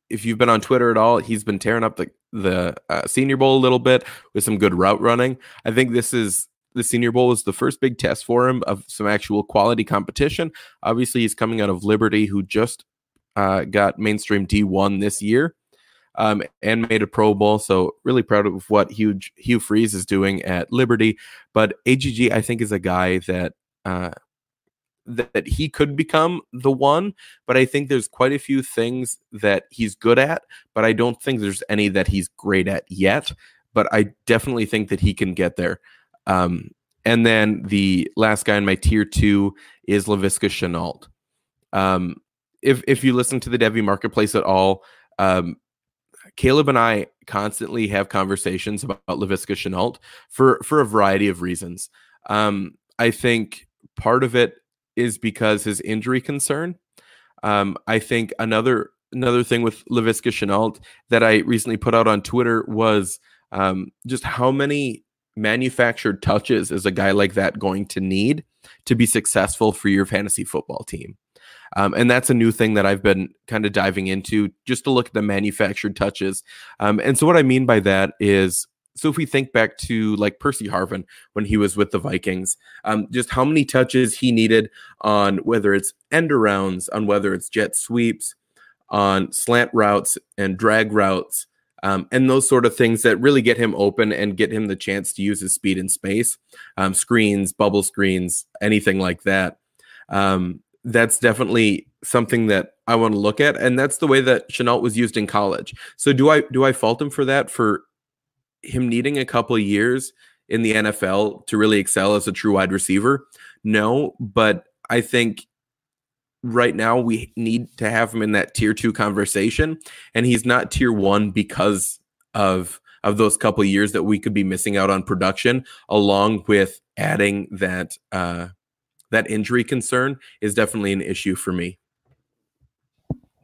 if you've been on Twitter at all, he's been tearing up the the uh, Senior Bowl a little bit with some good route running. I think this is the Senior Bowl is the first big test for him of some actual quality competition. Obviously, he's coming out of Liberty, who just uh, got mainstream D1 this year um, and made a Pro Bowl. So really proud of what Hugh Hugh Freeze is doing at Liberty. But AGG, I think, is a guy that uh, that, he could become the one. But I think there's quite a few things that he's good at, but I don't think there's any that he's great at yet. But I definitely think that he can get there. Um, and then the last guy in my tier two is Laviska Shenault. Um, if if you listen to the Devy Marketplace at all, um, Caleb and I constantly have conversations about Laviska Shenault for for a variety of reasons. Um, I think part of it is because his injury concern. Um, I think another another thing with Laviska Shenault that I recently put out on Twitter was um, just how many manufactured touches is a guy like that going to need to be successful for your fantasy football team. Um, and that's a new thing that I've been kind of diving into just to look at the manufactured touches. Um, and so, what I mean by that is so if we think back to like Percy Harvin when he was with the Vikings, um, just how many touches he needed on whether it's end arounds, on whether it's jet sweeps, on slant routes and drag routes, um, and those sort of things that really get him open and get him the chance to use his speed in space, um, screens, bubble screens, anything like that. Um, that's definitely something that I want to look at, and that's the way that Shenault was used in college. So do I do I fault him for that for him needing a couple years in the NFL to really excel as a true wide receiver? No, but I think right now we need to have him in that tier two conversation, and he's not tier one because of of those couple years that we could be missing out on production, along with adding that uh, that injury concern is definitely an issue for me.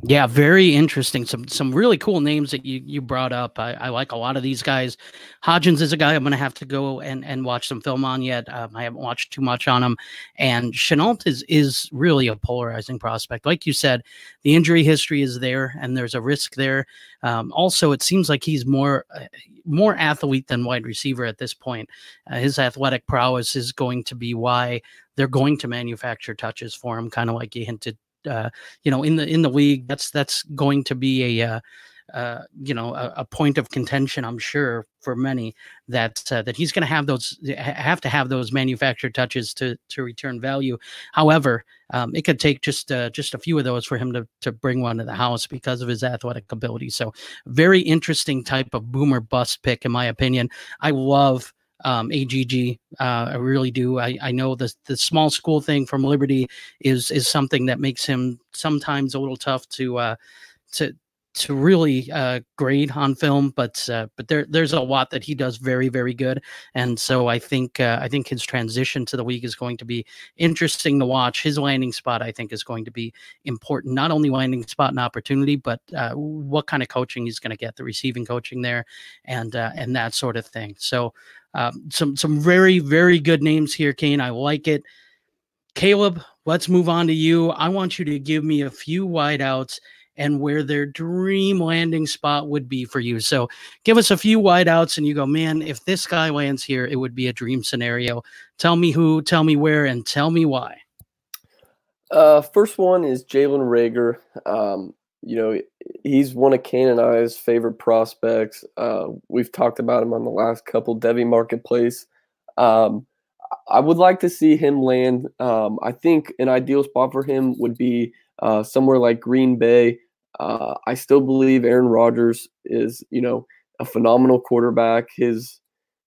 Yeah, very interesting. Some some really cool names that you you brought up. I, I like a lot of these guys. Hodgins is a guy I'm going to have to go and, and watch some film on yet. Um, I haven't watched too much on him. And Shenault is is really a polarizing prospect. Like you said, the injury history is there, and there's a risk there. Um, also, it seems like he's more uh, more athlete than wide receiver at this point. Uh, his athletic prowess is going to be why they're going to manufacture touches for him, kind of like you hinted uh, you know in the in the league that's that's going to be a uh, uh, you know a, a, point of contention i'm sure for many that uh, that he's going to have those have to have those manufactured touches to to return value. However um, it could take just uh, just a few of those for him to to bring one to the house because of his athletic ability. So very interesting type of boomer bust pick in my opinion. I love um, AGG. Uh, I really do. I, I know the the small school thing from Liberty is is something that makes him sometimes a little tough to uh, to to really uh, grade on film, but uh, but there there's a lot that he does very very good, and so I think uh, I think his transition to the league is going to be interesting to watch. His landing spot I think is going to be important, not only landing spot and opportunity, but uh, what kind of coaching he's going to get, the receiving coaching there, and uh, and that sort of thing. So um, some some very very good names here, Kane. I like it. Caleb, let's move on to you. I want you to give me a few wideouts and where their dream landing spot would be for you. So give us a few wideouts and you go, man, if this guy lands here, it would be a dream scenario. Tell me who, tell me where, and tell me why. Uh, first one is Jalen Reagor. Um, you know, he's one of Kane and I's favorite prospects. Uh, we've talked about him on the last couple Devy Marketplace. Um, I would like to see him land. Um, I think an ideal spot for him would be uh, somewhere like Green Bay. Uh, I still believe Aaron Rodgers is, you know, a phenomenal quarterback. His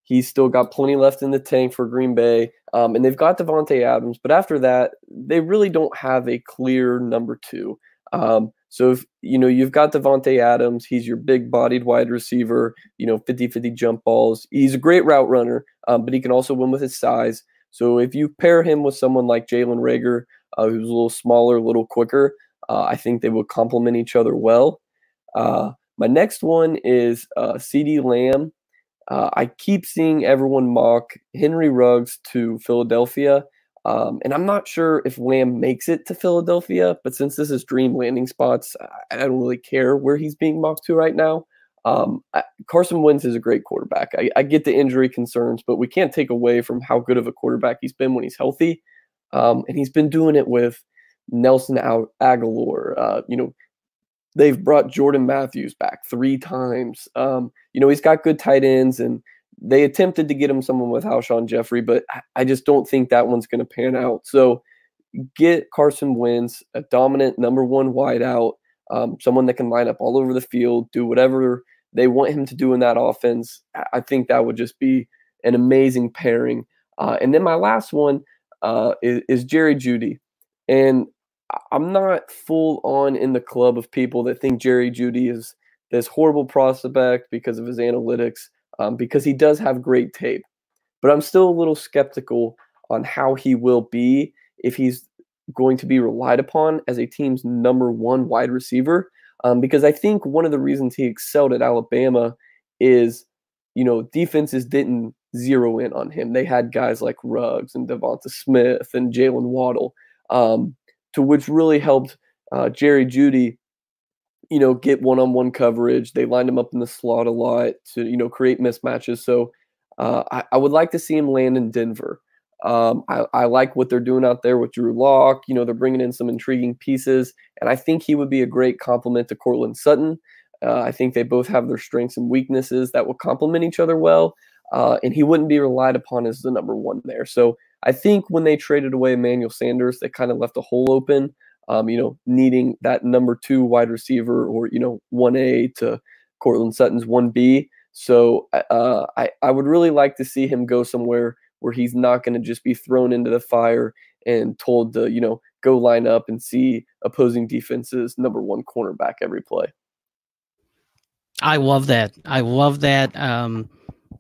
he's still got plenty left in the tank for Green Bay, um, and they've got Davante Adams. But after that, they really don't have a clear number two. Um, so if you know you've got Davante Adams, he's your big-bodied wide receiver, you know, 50-50 jump balls. He's a great route runner, um, but he can also win with his size. So if you pair him with someone like Jalen Reagor, uh, who's a little smaller, a little quicker, uh, I think they would complement each other well. Uh, my next one is uh, CeeDee Lamb. Uh, I keep seeing everyone mock Henry Ruggs to Philadelphia. Um, and I'm not sure if Lamb makes it to Philadelphia, but since this is dream landing spots, I, don't really care where he's being mocked to right now. Um, I, Carson Wentz is a great quarterback. I, I, get the injury concerns, but we can't take away from how good of a quarterback he's been when he's healthy. Um, and he's been doing it with Nelson Agholor. Uh, you know, they've brought Jordan Matthews back three times. Um, you know, he's got good tight ends, and they attempted to get him someone with Alshon Jeffery, but I just don't think that one's going to pan out. So get Carson Wentz, a dominant number one wideout, um, someone that can line up all over the field, do whatever they want him to do in that offense. I think that would just be an amazing pairing. Uh, and then my last one uh, is, is Jerry Jeudy. And I'm not full on in the club of people that think Jerry Jeudy is this horrible prospect because of his analytics, um, because he does have great tape. But I'm still a little skeptical on how he will be if he's going to be relied upon as a team's number one wide receiver. Um, because I think one of the reasons he excelled at Alabama is, you know, defenses didn't zero in on him. They had guys like Ruggs and Devonta Smith and Jalen Waddle. Um, to which really helped uh, Jerry Jeudy, you know, get one-on-one coverage. They lined him up in the slot a lot to, you know, create mismatches. So uh, I, I, would like to see him land in Denver. Um, I, I, like what they're doing out there with Drew Lock. You know, they're bringing in some intriguing pieces, and I think he would be a great complement to Courtland Sutton. Uh, I think they both have their strengths and weaknesses that will complement each other well, uh, and he wouldn't be relied upon as the number one there. So I think when they traded away Emmanuel Sanders, they kind of left a hole open. Um, you know, needing that number two wide receiver or you know one A to Courtland Sutton's one B. So uh, I I would really like to see him go somewhere where he's not going to just be thrown into the fire and told to you know go line up and see opposing defenses number one cornerback every play. I love that. I love that. Um,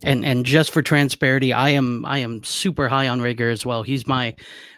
and and just for transparency, I am I am super high on Reagor as well. He's my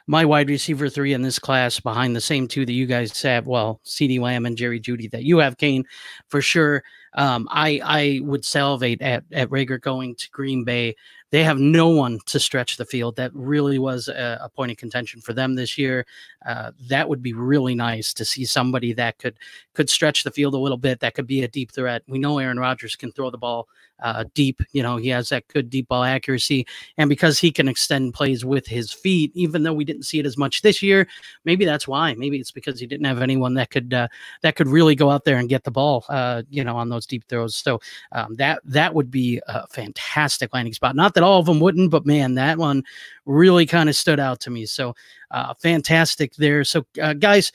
my wide receiver three in this class, behind the same two that you guys have. Well, CeeDee Lamb and Jerry Jeudy that you have, Kane, for sure. Um, I I would salivate at at Reagor going to Green Bay. They have no one to stretch the field. That really was a, a point of contention for them this year. Uh, that would be really nice to see somebody that could could stretch the field a little bit. That could be a deep threat. We know Aaron Rodgers can throw the ball uh, deep. You know, he has that good deep ball accuracy. And because he can extend plays with his feet, even though we didn't see it as much this year, maybe that's why. Maybe it's because he didn't have anyone that could uh, that could really go out there and get the ball, uh, you know, on those deep throws. So um, that that would be a fantastic landing spot. Not that all of them wouldn't, but man, that one really kind of stood out to me. So uh, fantastic there. So uh, guys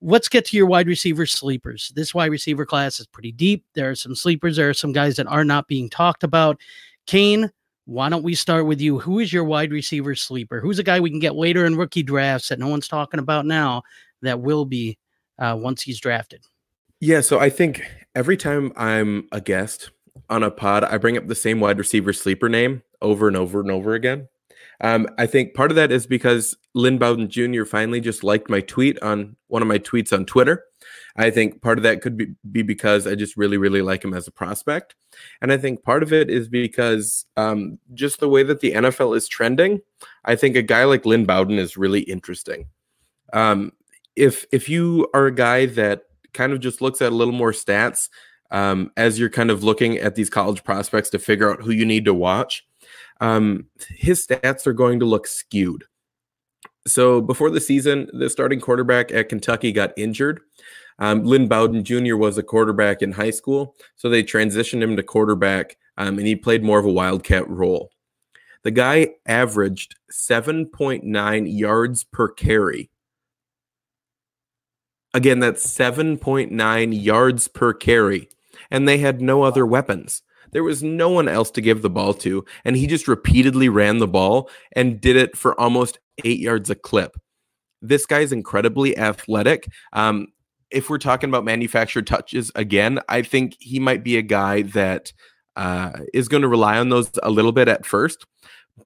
let's get to your wide receiver sleepers. This wide receiver class is pretty deep. There are some sleepers. There are some guys that are not being talked about. Kane, why don't we start with you? Who is your wide receiver sleeper? Who's a guy we can get later in rookie drafts that no one's talking about now that will be uh, once he's drafted? Yeah, so I think every time I'm a guest on a pod, I bring up the same wide receiver sleeper name over and over and over again. Um, I think part of that is because Lynn Bowden Jr. finally just liked my tweet on one of my tweets on Twitter. I think part of that could be, be because I just really, really like him as a prospect. And I think part of it is because um, just the way that the NFL is trending, I think a guy like Lynn Bowden is really interesting. Um, if if you are a guy that kind of just looks at a little more stats um, as you're kind of looking at these college prospects to figure out who you need to watch, um, his stats are going to look skewed. So before the season, the starting quarterback at Kentucky got injured. Um, Lynn Bowden Jr. was a quarterback in high school, so they transitioned him to quarterback, um, and he played more of a wildcat role. The guy averaged 7.9 yards per carry. Again, that's 7.9 yards per carry, and they had no other weapons. There was no one else to give the ball to, and he just repeatedly ran the ball and did it for almost eight yards a clip. This guy's incredibly athletic. Um, if we're talking about manufactured touches again, I think he might be a guy that uh, is going to rely on those a little bit at first.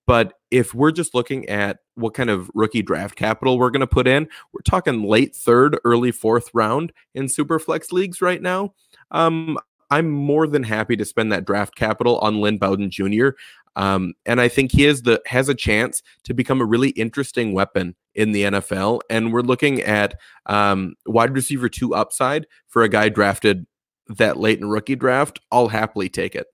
But if we're just looking at what kind of rookie draft capital we're going to put in, we're talking late third, early fourth round in super flex leagues right now. um, I'm more than happy to spend that draft capital on Lynn Bowden Jr. Um, and I think he is the has a chance to become a really interesting weapon in the NFL. And we're looking at um, wide receiver two upside for a guy drafted that late in rookie draft. I'll happily take it.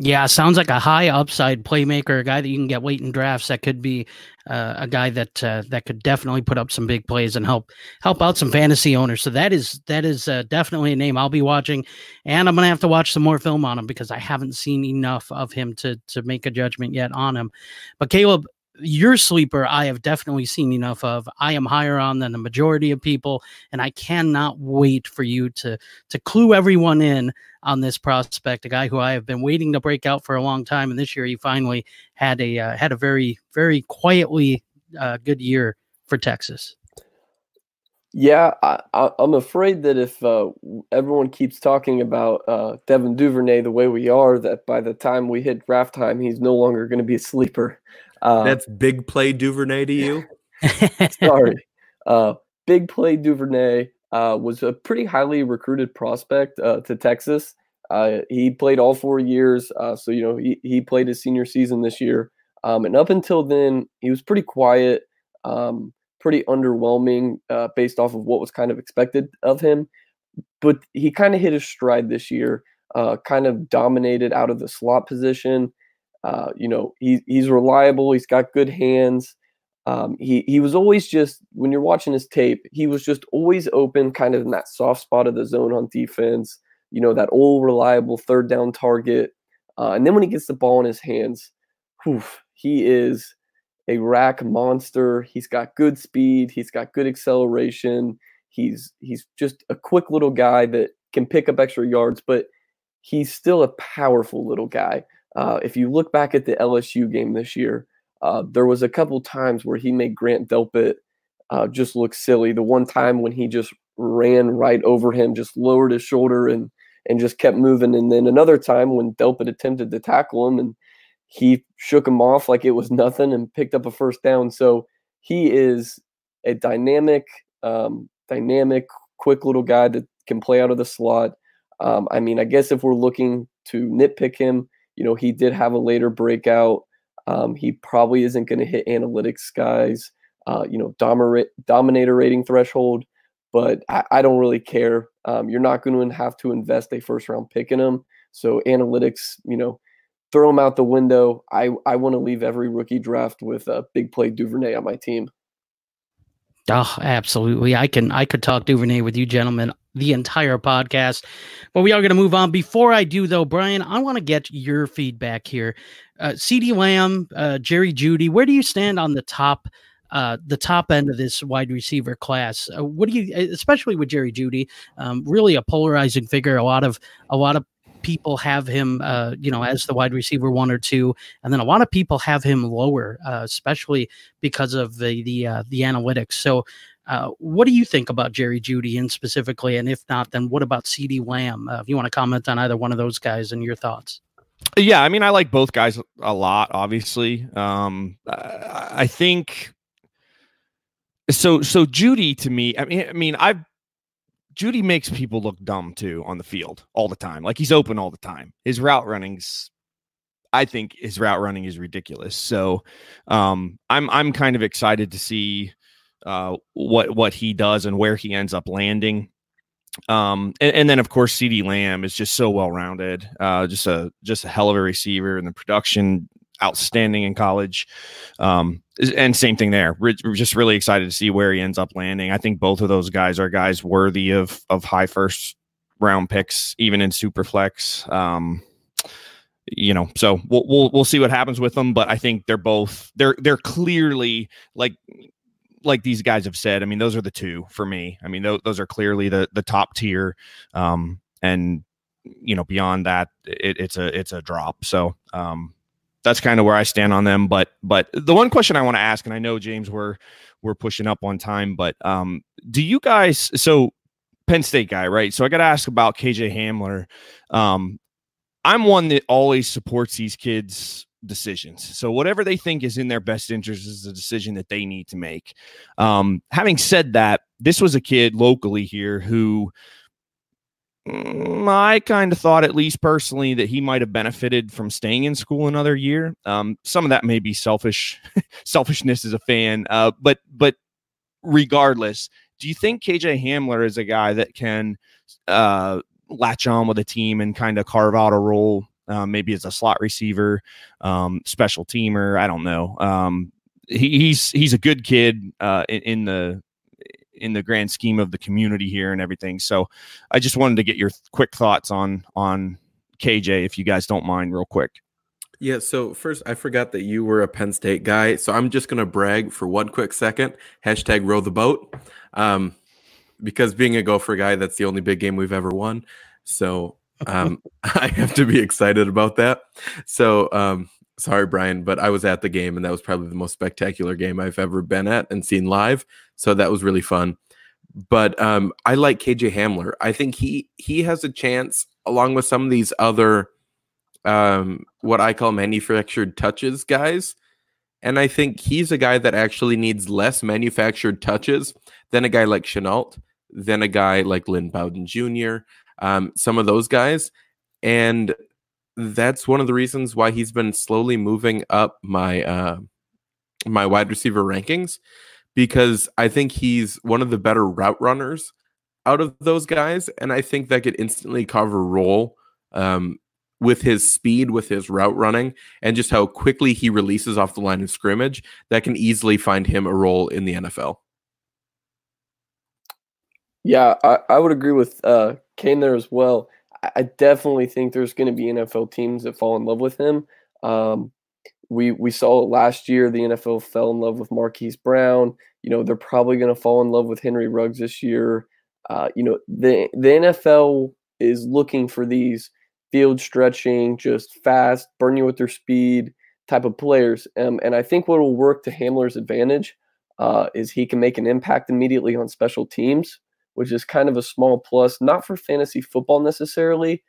Yeah, sounds like a high upside playmaker, a guy that you can get late in drafts. That could be uh, a guy that uh, that could definitely put up some big plays and help help out some fantasy owners. So that is that is uh, definitely a name I'll be watching, and I'm gonna have to watch some more film on him because I haven't seen enough of him to to make a judgment yet on him. But Caleb, your sleeper, I have definitely seen enough of. I am higher on than the majority of people, and I cannot wait for you to to clue everyone in on this prospect, a guy who I have been waiting to break out for a long time, and this year he finally had a uh, had a very very quietly uh, good year for Texas. Yeah, I, am afraid that if uh, everyone keeps talking about uh, Devin Duvernay the way we are, that by the time we hit draft time, he's no longer going to be a sleeper. Uh, That's big play Duvernay to you. sorry, uh, big play Duvernay uh, was a pretty highly recruited prospect uh, to Texas. Uh, he played all four years, uh, so you know he, he played his senior season this year, um, and up until then he was pretty quiet, um, pretty underwhelming uh, based off of what was kind of expected of him. But he kind of hit his stride this year, uh, kind of dominated out of the slot position. You know he, he's reliable, he's got good hands. Um, he he was always just when you're watching his tape, he was just always open, kind of in that soft spot of the zone on defense. You know that old reliable third down target. Uh, and then when he gets the ball in his hands, whew, he is a rack monster. He's got good speed. He's got good acceleration. He's he's just a quick little guy that can pick up extra yards, but he's still a powerful little guy. Uh, if you look back at the LSU game this year, uh, there was a couple times where he made Grant Delpit uh, just look silly. The one time when he just ran right over him, just lowered his shoulder and and just kept moving. And then another time when Delpit attempted to tackle him and he shook him off like it was nothing and picked up a first down. So he is a dynamic, um, dynamic, quick little guy that can play out of the slot. Um, I mean, I guess if we're looking to nitpick him, you know, he did have a later breakout. Um, he probably isn't going to hit analytics guys, uh, you know, dominate, dominator rating threshold, but I, I don't really care. Um, you're not going to have to invest a first round pick in him. So analytics, you know, throw him out the window. I, I want to leave every rookie draft with a big play Duvernay on my team. Oh, absolutely. I can I could talk Duvernay with you gentlemen the entire podcast. But we are going to move on. Before I do though, Brian, I want to get your feedback here. Uh, CeeDee Lamb, uh, Jerry Jeudy, where do you stand on the top uh, the top end of this wide receiver class. Uh, what do you, especially with Jerry Jeudy, um, really a polarizing figure. A lot of a lot of people have him, uh, you know, as the wide receiver one or two, and then a lot of people have him lower, uh, especially because of the the uh, the analytics. So, uh, what do you think about Jerry Jeudy, in specifically? And if not, then what about CeeDee Lamb? Uh, if you want to comment on either one of those guys and your thoughts. Yeah, I mean, I like both guys a lot. Obviously, um, I think so. So Jeudy, to me, I mean, I mean, I've Jeudy makes people look dumb too on the field all the time. Like he's open all the time. His route runnings, I think his route running is ridiculous. So um, I'm I'm kind of excited to see uh, what what he does and where he ends up landing. Um, and, and then of course CeeDee Lamb is just so well rounded, uh, just a just a hell of a receiver, and the production outstanding in college. Um, and same thing there. We're, just really excited to see where he ends up landing. I think both of those guys are guys worthy of of high first round picks, even in superflex. Um, you know, so we'll, we'll we'll see what happens with them. But I think they're both they're they're clearly like like these guys have said. I mean, those are the two for me. I mean, those, those are clearly the the top tier. Um, and you know, beyond that, it, it's a it's a drop. So um, that's kind of where I stand on them. But but the one question I want to ask, and I know James, we're we're pushing up on time, but um, do you guys so Penn State guy, right? So I got to ask about KJ Hamler. Um, I'm one that always supports these kids' decisions. So whatever they think is in their best interest is a decision that they need to make. Um, having said that, this was a kid locally here who I kind of thought, at least personally, that he might have benefited from staying in school another year. Um, some of that may be selfish, selfishness as a fan, uh, but but regardless, do you think KJ Hamler is a guy that can uh, latch on with a team and kind of carve out a role, uh, maybe as a slot receiver, um, special teamer? I don't know. Um, he, he's he's a good kid uh, in, in the in the grand scheme of the community here and everything. So I just wanted to get your quick thoughts on on KJ, if you guys don't mind, real quick. Yeah, so first, I forgot that you were a Penn State guy. So I'm just going to brag for one quick second. Hashtag row the boat. Um, because being a Gopher guy, that's the only big game we've ever won. So um, I have to be excited about that. So um, sorry, Brian, but I was at the game and that was probably the most spectacular game I've ever been at and seen live. So that was really fun. But um, I like KJ Hamler. I think he he has a chance along with some of these other um, what I call manufactured touches guys. And I think he's a guy that actually needs less manufactured touches than a guy like Shenault, than a guy like Lynn Bowden Jr., um, some of those guys. And that's one of the reasons why he's been slowly moving up my uh, my wide receiver rankings because I think he's one of the better route runners out of those guys, and I think that could instantly cover role um, with his speed, with his route running, and just how quickly he releases off the line of scrimmage, that can easily find him a role in the NFL. Yeah, I, I would agree with uh, Kane there as well. I definitely think there's going to be NFL teams that fall in love with him. Um, we we saw it last year. The NFL fell in love with Marquise Brown. You know they're probably going to fall in love with Henry Ruggs this year. Uh, you know the the NFL is looking for these field stretching, just fast, burn you with their speed type of players. Um, and I think what will work to Hamler's advantage uh, is he can make an impact immediately on special teams, which is kind of a small plus, not for fantasy football necessarily,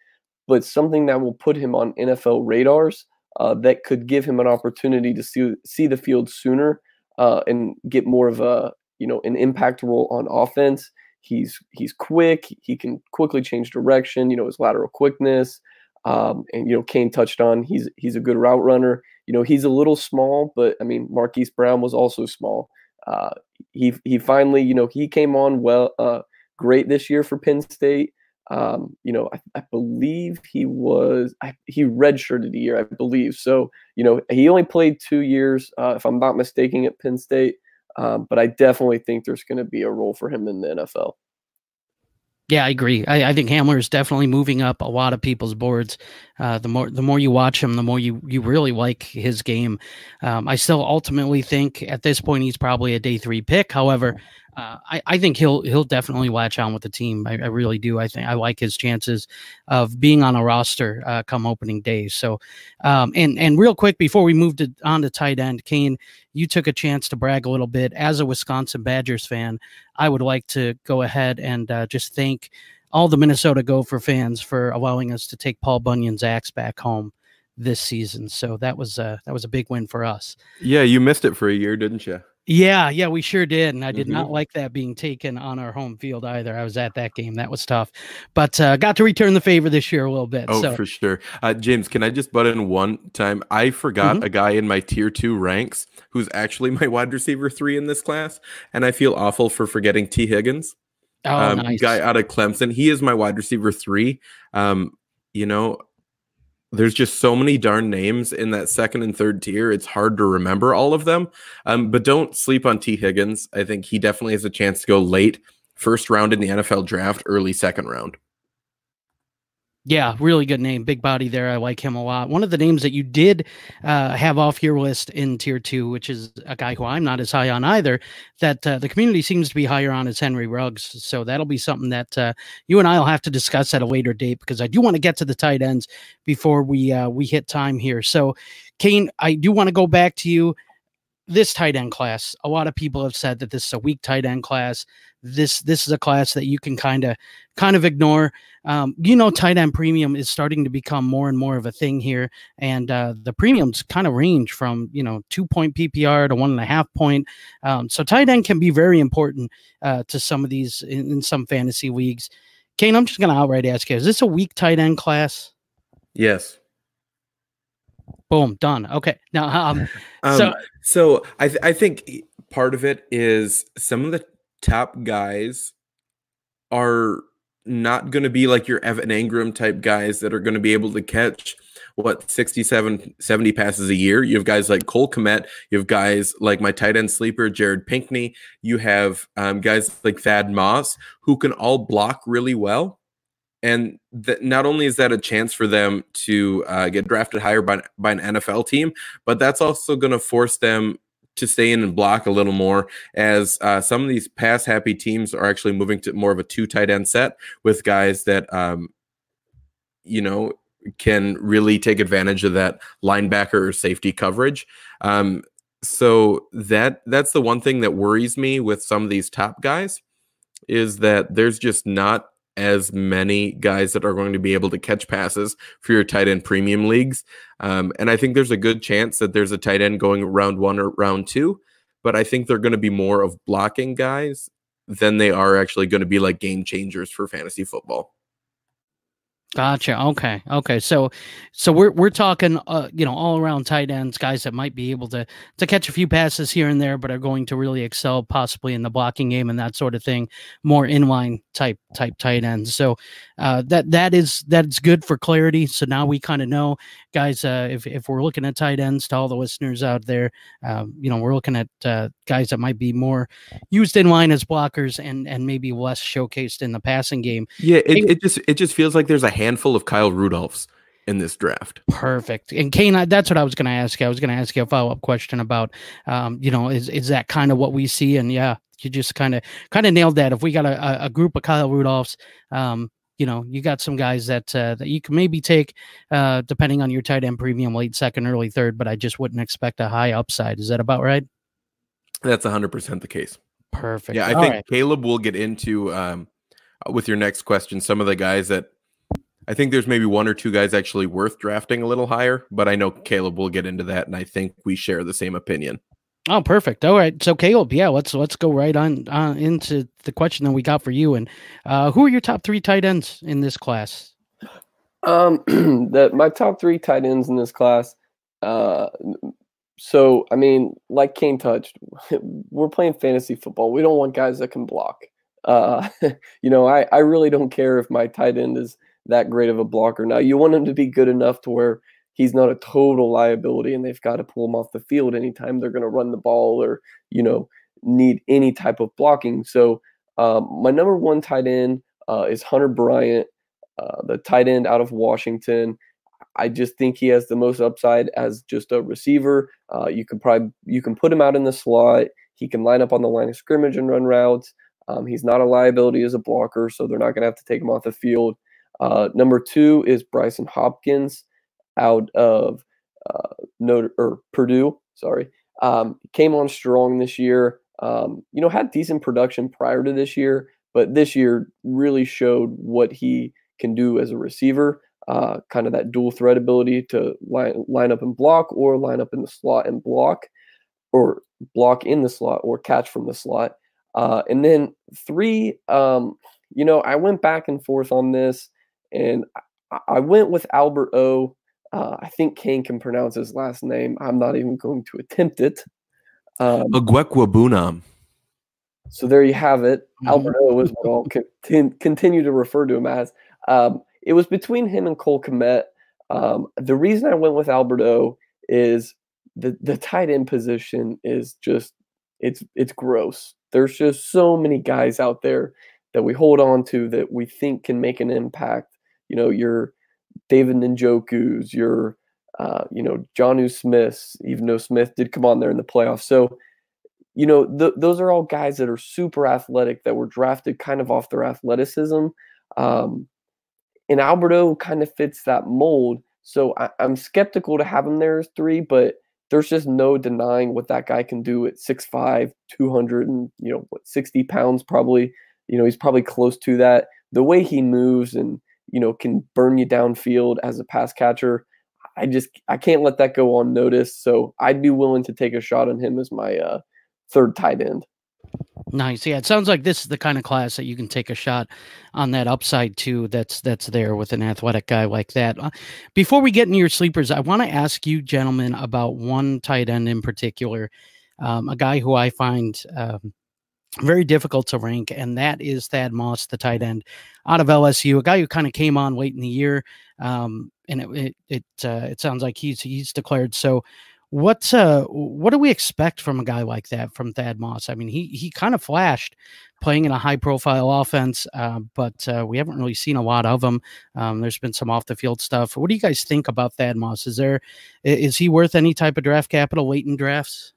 but something that will put him on NFL radars uh, that could give him an opportunity to see, see the field sooner uh, and get more of a you know an impact role on offense. He's he's quick. He can quickly change direction. You know his lateral quickness. Um, and you know, Kane touched on he's he's a good route runner. You know, he's a little small, but I mean, Marquise Brown was also small. Uh, he he finally, you know, he came on well, uh, great this year for Penn State. Um, you know, I, I, believe he was I, he redshirted a year, I believe. So you know, he only played two years, uh, if I'm not mistaken, at Penn State. Um, but I definitely think there's going to be a role for him in the NFL. Yeah, I agree. I, I, think Hamler is definitely moving up a lot of people's boards. Uh, the more the more you watch him, the more you you really like his game. Um, I still ultimately think at this point he's probably a day three pick. However, uh, I, I think he'll he'll definitely latch on with the team. I, I, really do. I think I like his chances of being on a roster uh, come opening day. So, um, and and real quick before we move to, on to tight end, Kane, you took a chance to brag a little bit as a Wisconsin Badgers fan. I would like to go ahead and uh, just thank all the Minnesota Gopher fans for allowing us to take Paul Bunyan's axe back home this season. So that was uh, that was a big win for us. Yeah, you missed it for a year, didn't you? Yeah, yeah, we sure did, and I did mm-hmm. not like that being taken on our home field either. I was at that game; that was tough, but uh, got to return the favor this year a little bit. Oh, so. for sure. Uh, James, can I just butt in one time? I forgot mm-hmm. a guy in my tier two ranks who's actually my wide receiver three in this class, and I feel awful for forgetting Tee Higgins. Oh, um, nice. guy out of Clemson. He is my wide receiver three. Um, you know, there's just so many darn names in that second and third tier. It's hard to remember all of them. Um, but don't sleep on Tee Higgins. I think he definitely has a chance to go late first round in the NFL draft, early second round. Yeah, really good name. Big body there. I like him a lot. One of the names that you did uh, have off your list in tier two, which is a guy who I'm not as high on either, that uh, the community seems to be higher on is Henry Ruggs. So that'll be something that uh, you and I will have to discuss at a later date because I do want to get to the tight ends before we uh, we hit time here. So, Kane, I do want to go back to you this tight end class, a lot of people have said that this is a weak tight end class. This this is a class that you can kind of kind of ignore. Um, you know, tight end premium is starting to become more and more of a thing here, and uh, the premiums kind of range from you know two point PPR to one and a half point. Um, so tight end can be very important uh, to some of these in, in some fantasy leagues. Kane, I'm just going to outright ask you: Is this a weak tight end class? Yes. Boom, done. Okay. Now, um, Um, so so I th- I think part of it is some of the top guys are not going to be like your Evan Engram type guys that are going to be able to catch what 67 70 passes a year. You have guys like Cole Kmet, you have guys like my tight end sleeper Jared Pinkney, you have um, guys like Thad Moss who can all block really well. And that not only is that a chance for them to uh, get drafted higher by, by an NFL team, but that's also going to force them to stay in and block a little more as uh, some of these pass happy teams are actually moving to more of a two tight end set with guys that um, you know can really take advantage of that linebacker or safety coverage. Um, so that that's the one thing that worries me with some of these top guys is that there's just not as many guys that are going to be able to catch passes for your tight end premium leagues. Um, and I think there's a good chance that there's a tight end going round one or round two, but I think they're going to be more of blocking guys than they are actually going to be like game changers for fantasy football. Gotcha. Okay. Okay. So, so we're we're talking, uh, you know, all around tight ends, guys that might be able to to catch a few passes here and there, but are going to really excel possibly in the blocking game and that sort of thing. More inline type type tight ends. So, uh, that that is that's good for clarity. So now we kind of know, guys. Uh, if if we're looking at tight ends, to all the listeners out there, um, you know, we're looking at uh, guys that might be more used in line as blockers and and maybe less showcased in the passing game. Yeah, it, it just it just feels like there's a handful of Kyle Rudolphs in this draft. Perfect. And Kane, that's what I was going to ask you. I was going to ask you a follow up question about, um, you know, is is that kind of what we see? And yeah, you just kind of kind of nailed that. If we got a, a- group of Kyle Rudolphs, um, you know, you got some guys that uh, that you can maybe take, uh, depending on your tight end premium, late second, early third. But I just wouldn't expect a high upside. Is that about right? That's 100% the case. Perfect. Yeah, I All think right. Caleb will get into um, with your next question some of the guys that I think there's maybe one or two guys actually worth drafting a little higher, but I know Caleb will get into that, and I think we share the same opinion. Oh, perfect. All right. So Caleb, yeah, let's let's go right on uh, into the question that we got for you. And uh, who are your top three tight ends in this class? Um, that my top three tight ends in this class. Uh, so I mean, like Kane touched, we're playing fantasy football. We don't want guys that can block. Uh, you know, I I really don't care if my tight end is that great of a blocker. Now, you want him to be good enough to where he's not a total liability, and they've got to pull him off the field anytime they're going to run the ball or you know need any type of blocking. So um, my number one tight end uh, is Hunter Bryant uh, the tight end out of Washington. I just think he has the most upside as just a receiver. Uh, you can probably you can put him out in the slot. He can line up on the line of scrimmage and run routes. Um, he's not a liability as a blocker, so they're not going to have to take him off the field. Uh, number two is Brycen Hopkins out of uh, Notre or Purdue. Sorry, um, came on strong this year. Um, you know, had decent production prior to this year, but this year really showed what he can do as a receiver. Uh, kind of that dual threat ability to line, line up and block, or line up in the slot and block, or block in the slot, or catch from the slot. Uh, and then three, um, you know, I went back and forth on this, and I, went with Albert O. Uh, I think Kane can pronounce his last name. I'm not even going to attempt it. Um, Okwuegbunam. so there you have it. Mhm. Albert O is what I'll con- continue to refer to him as. Um, it was between him and Cole Kmet. Um, the reason I went with Albert O is the the tight end position is just it's it's gross. There's just so many guys out there that we hold on to that we think can make an impact. You know, your David Njoku's, your uh, you know Jonnu Smiths, even though Smith did come on there in the playoffs. So you know, th- those are all guys that are super athletic that were drafted kind of off their athleticism. Um, and Albert O kind of fits that mold. So I- I'm skeptical to have him there as three, but there's just no denying what that guy can do at 6'5, 200 and, you know, what, 60 pounds probably. You know, he's probably close to that. The way he moves and, you know, can burn you downfield as a pass catcher. I just I can't let that go unnoticed. So I'd be willing to take a shot on him as my uh, third tight end. Nice. Yeah, it sounds like this is the kind of class that you can take a shot on that upside too. That's that's there with an athletic guy like that. Uh, before we get into your sleepers, I want to ask you, gentlemen, about one tight end in particular, um, a guy who I find um, very difficult to rank, and that is Thad Moss, the tight end out of LSU, a guy who kind of came on late in the year, um, and it it it, uh, it sounds like he's he's declared. So, what uh, what do we expect from a guy like that from Thad Moss? I mean, he he kind of flashed playing in a high profile offense, uh, but uh, we haven't really seen a lot of him. Um, there's been some off the field stuff. What do you guys think about Thad Moss? Is there is he worth any type of draft capital late in drafts?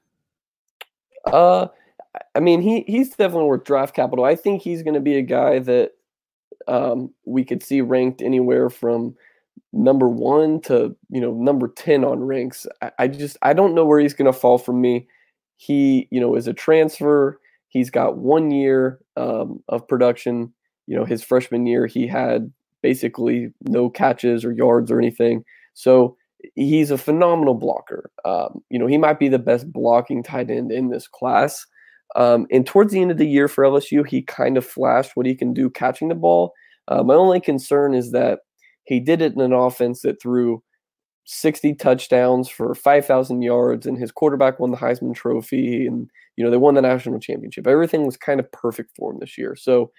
Uh, I mean, he he's definitely worth draft capital. I think he's going to be a guy that um, we could see ranked anywhere from number one to you know number 10 on ranks. I, I just i don't know where he's going to fall from me. He you know is a transfer. He's got one year um, of production. You know his freshman year he had basically no catches or yards or anything. So he's a phenomenal blocker. Um, you know he might be the best blocking tight end in this class um, and towards the end of the year for lsu he kind of flashed what he can do catching the ball uh, my only concern is that he did it in an offense that threw 60 touchdowns for 5,000 yards, and his quarterback won the Heisman Trophy, and you know they won the national championship. Everything was kind of perfect for him this year. So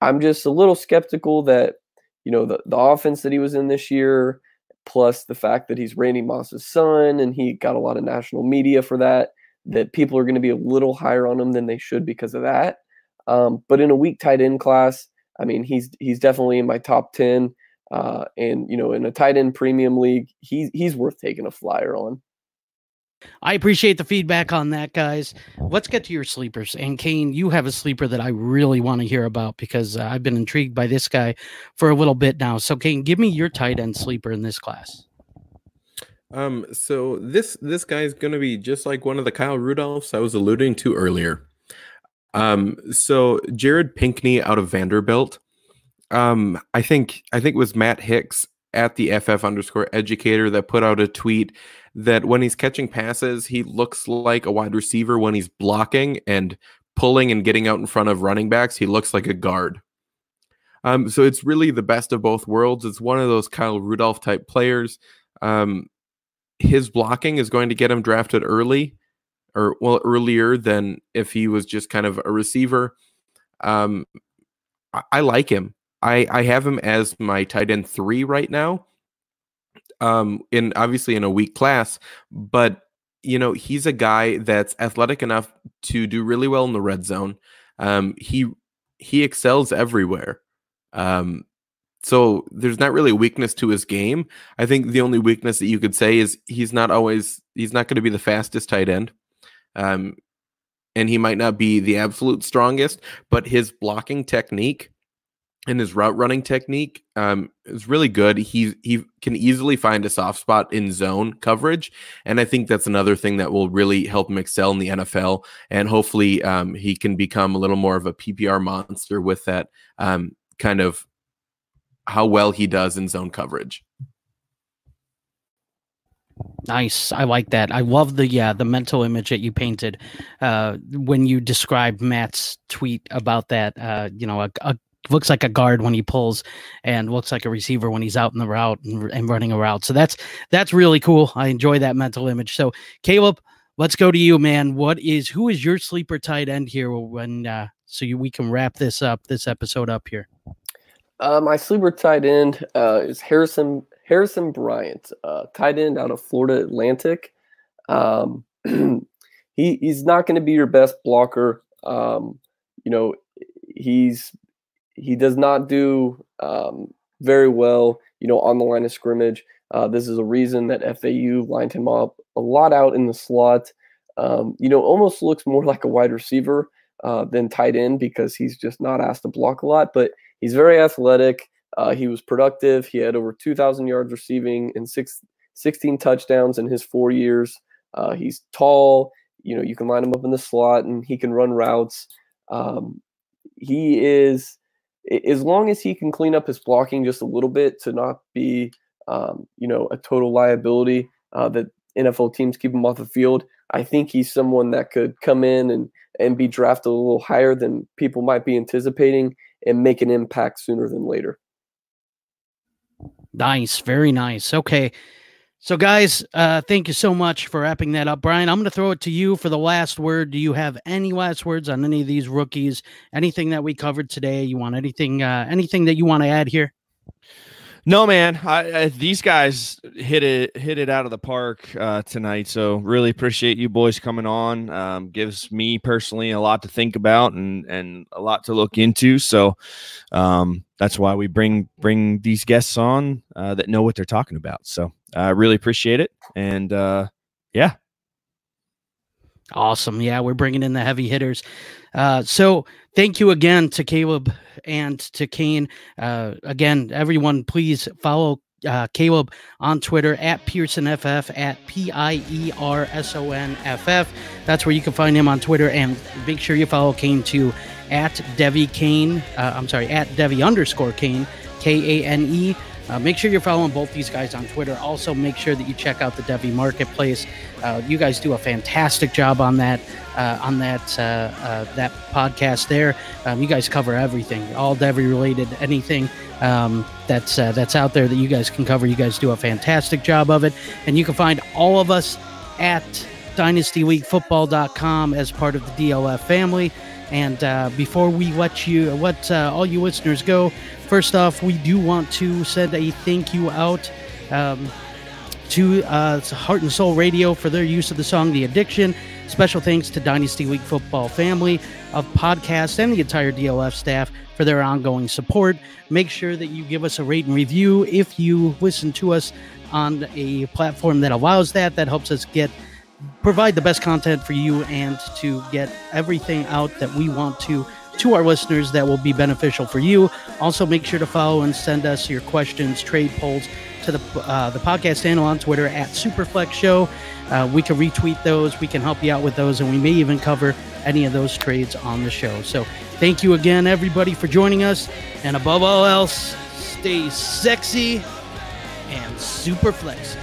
I'm just a little skeptical that you know the the offense that he was in this year, plus the fact that he's Randy Moss's son, and he got a lot of national media for that. That people are going to be a little higher on him than they should because of that. Um, but in a weak tight end class, I mean, he's he's definitely in my top ten. Uh, and you know, in a tight end premium league, he's he's worth taking a flyer on. I appreciate the feedback on that, guys. Let's get to your sleepers. And Kane, you have a sleeper that I really want to hear about because uh, I've been intrigued by this guy for a little bit now. So, Kane, give me your tight end sleeper in this class. Um, so this this guy is going to be just like one of the Kyle Rudolphs I was alluding to earlier. Um, so Jared Pinkney out of Vanderbilt um, I think I think it was Matt Hicks at the FF underscore educator that put out a tweet that when he's catching passes, he looks like a wide receiver when he's blocking and pulling and getting out in front of running backs. He looks like a guard. Um, so it's really the best of both worlds. It's one of those Kyle Rudolph type players. Um, his blocking is going to get him drafted early, or well, earlier than if he was just kind of a receiver. Um, I, I like him. I I have him as my tight end three right now. Um, in obviously in a weak class, but you know he's a guy that's athletic enough to do really well in the red zone. Um, he he excels everywhere. Um, so there's not really a weakness to his game. I think the only weakness that you could say is he's not always he's not going to be the fastest tight end. Um, and he might not be the absolute strongest, but his blocking technique and his route running technique um, is really good. He he can easily find a soft spot in zone coverage, and I think that's another thing that will really help him excel in the NFL. And hopefully, um, he can become a little more of a PPR monster with that um, kind of how well he does in zone coverage. Nice. I like that. I love the yeah, the mental image that you painted uh, when you described Matt's tweet about that. Uh, you know, a, a looks like a guard when he pulls and looks like a receiver when he's out in the route and, and, running a route. So that's that's really cool. I enjoy that mental image. So Caleb, let's go to you, man. What is who is your sleeper tight end here when uh, so you, we can wrap this up this episode up here? Uh, my sleeper tight end uh, is Harrison Harrison Bryant, uh, tight end out of Florida Atlantic. Um, he he's not going to be your best blocker. Um, you know, he's he does not do um, very well, you know, on the line of scrimmage. Uh, this is a reason that FAU lined him up a lot out in the slot. Um, you know, almost looks more like a wide receiver uh, than tight end because he's just not asked to block a lot. But he's very athletic. Uh, he was productive. He had over 2,000 yards receiving and six, 16 touchdowns in his four years. Uh, he's tall. You know, you can line him up in the slot and he can run routes. Um, he is as long as he can clean up his blocking just a little bit to not be, um, you know, a total liability uh, that NFL teams keep him off the field, I think he's someone that could come in and and be drafted a little higher than people might be anticipating and make an impact sooner than later. Nice, very nice. Okay. So, guys, uh, thank you so much for wrapping that up. Brian, I'm going to throw it to you for the last word. Do you have any last words on any of these rookies? Anything that we covered today? You want anything? Uh, anything that you want to add here? No, man. I, I, these guys hit it hit it out of the park uh, tonight. So really appreciate you boys coming on. Um, gives me personally a lot to think about and and a lot to look into. So um, that's why we bring bring these guests on uh, that know what they're talking about. So I really appreciate it. And uh, yeah, Awesome. Yeah, we're bringing in the heavy hitters. Uh, so thank you again to Caleb and to Kane. Uh, again, everyone, please follow uh, Caleb on Twitter at PiersonFF at P I E R S O N F F. That's where you can find him on Twitter. And make sure you follow Kane too at Devy Kane. Uh, I'm sorry, at Devy underscore Kane, K A N E. Uh, make sure you're following both these guys on Twitter. Also, make sure that you check out the Devy Marketplace. Uh, you guys do a fantastic job on that uh, on that uh, uh, that podcast. There, um, you guys cover everything, all Devy related, anything um, that's uh, that's out there that you guys can cover. You guys do a fantastic job of it, and you can find all of us at dynastyleaguefootball.com as part of the DLF family. And before we let you, let all you listeners go, first off, we do want to send a thank you out um, to uh, Heart and Soul Radio for their use of the song "The Addiction." Special thanks to Dynasty League Football family of podcasts and the entire DLF staff for their ongoing support. Make sure that you give us a rate and review if you listen to us on a platform that allows that. That helps us get provide the best content for you and to get everything out that we want to to our listeners that will be beneficial for you. Also, make sure to follow and send us your questions, trade polls to the uh, the podcast channel on Twitter at Superflex Show. Uh, we can retweet those. We can help you out with those, and we may even cover any of those trades on the show. So, thank you again, everybody, for joining us. And above all else, stay sexy and super flexy.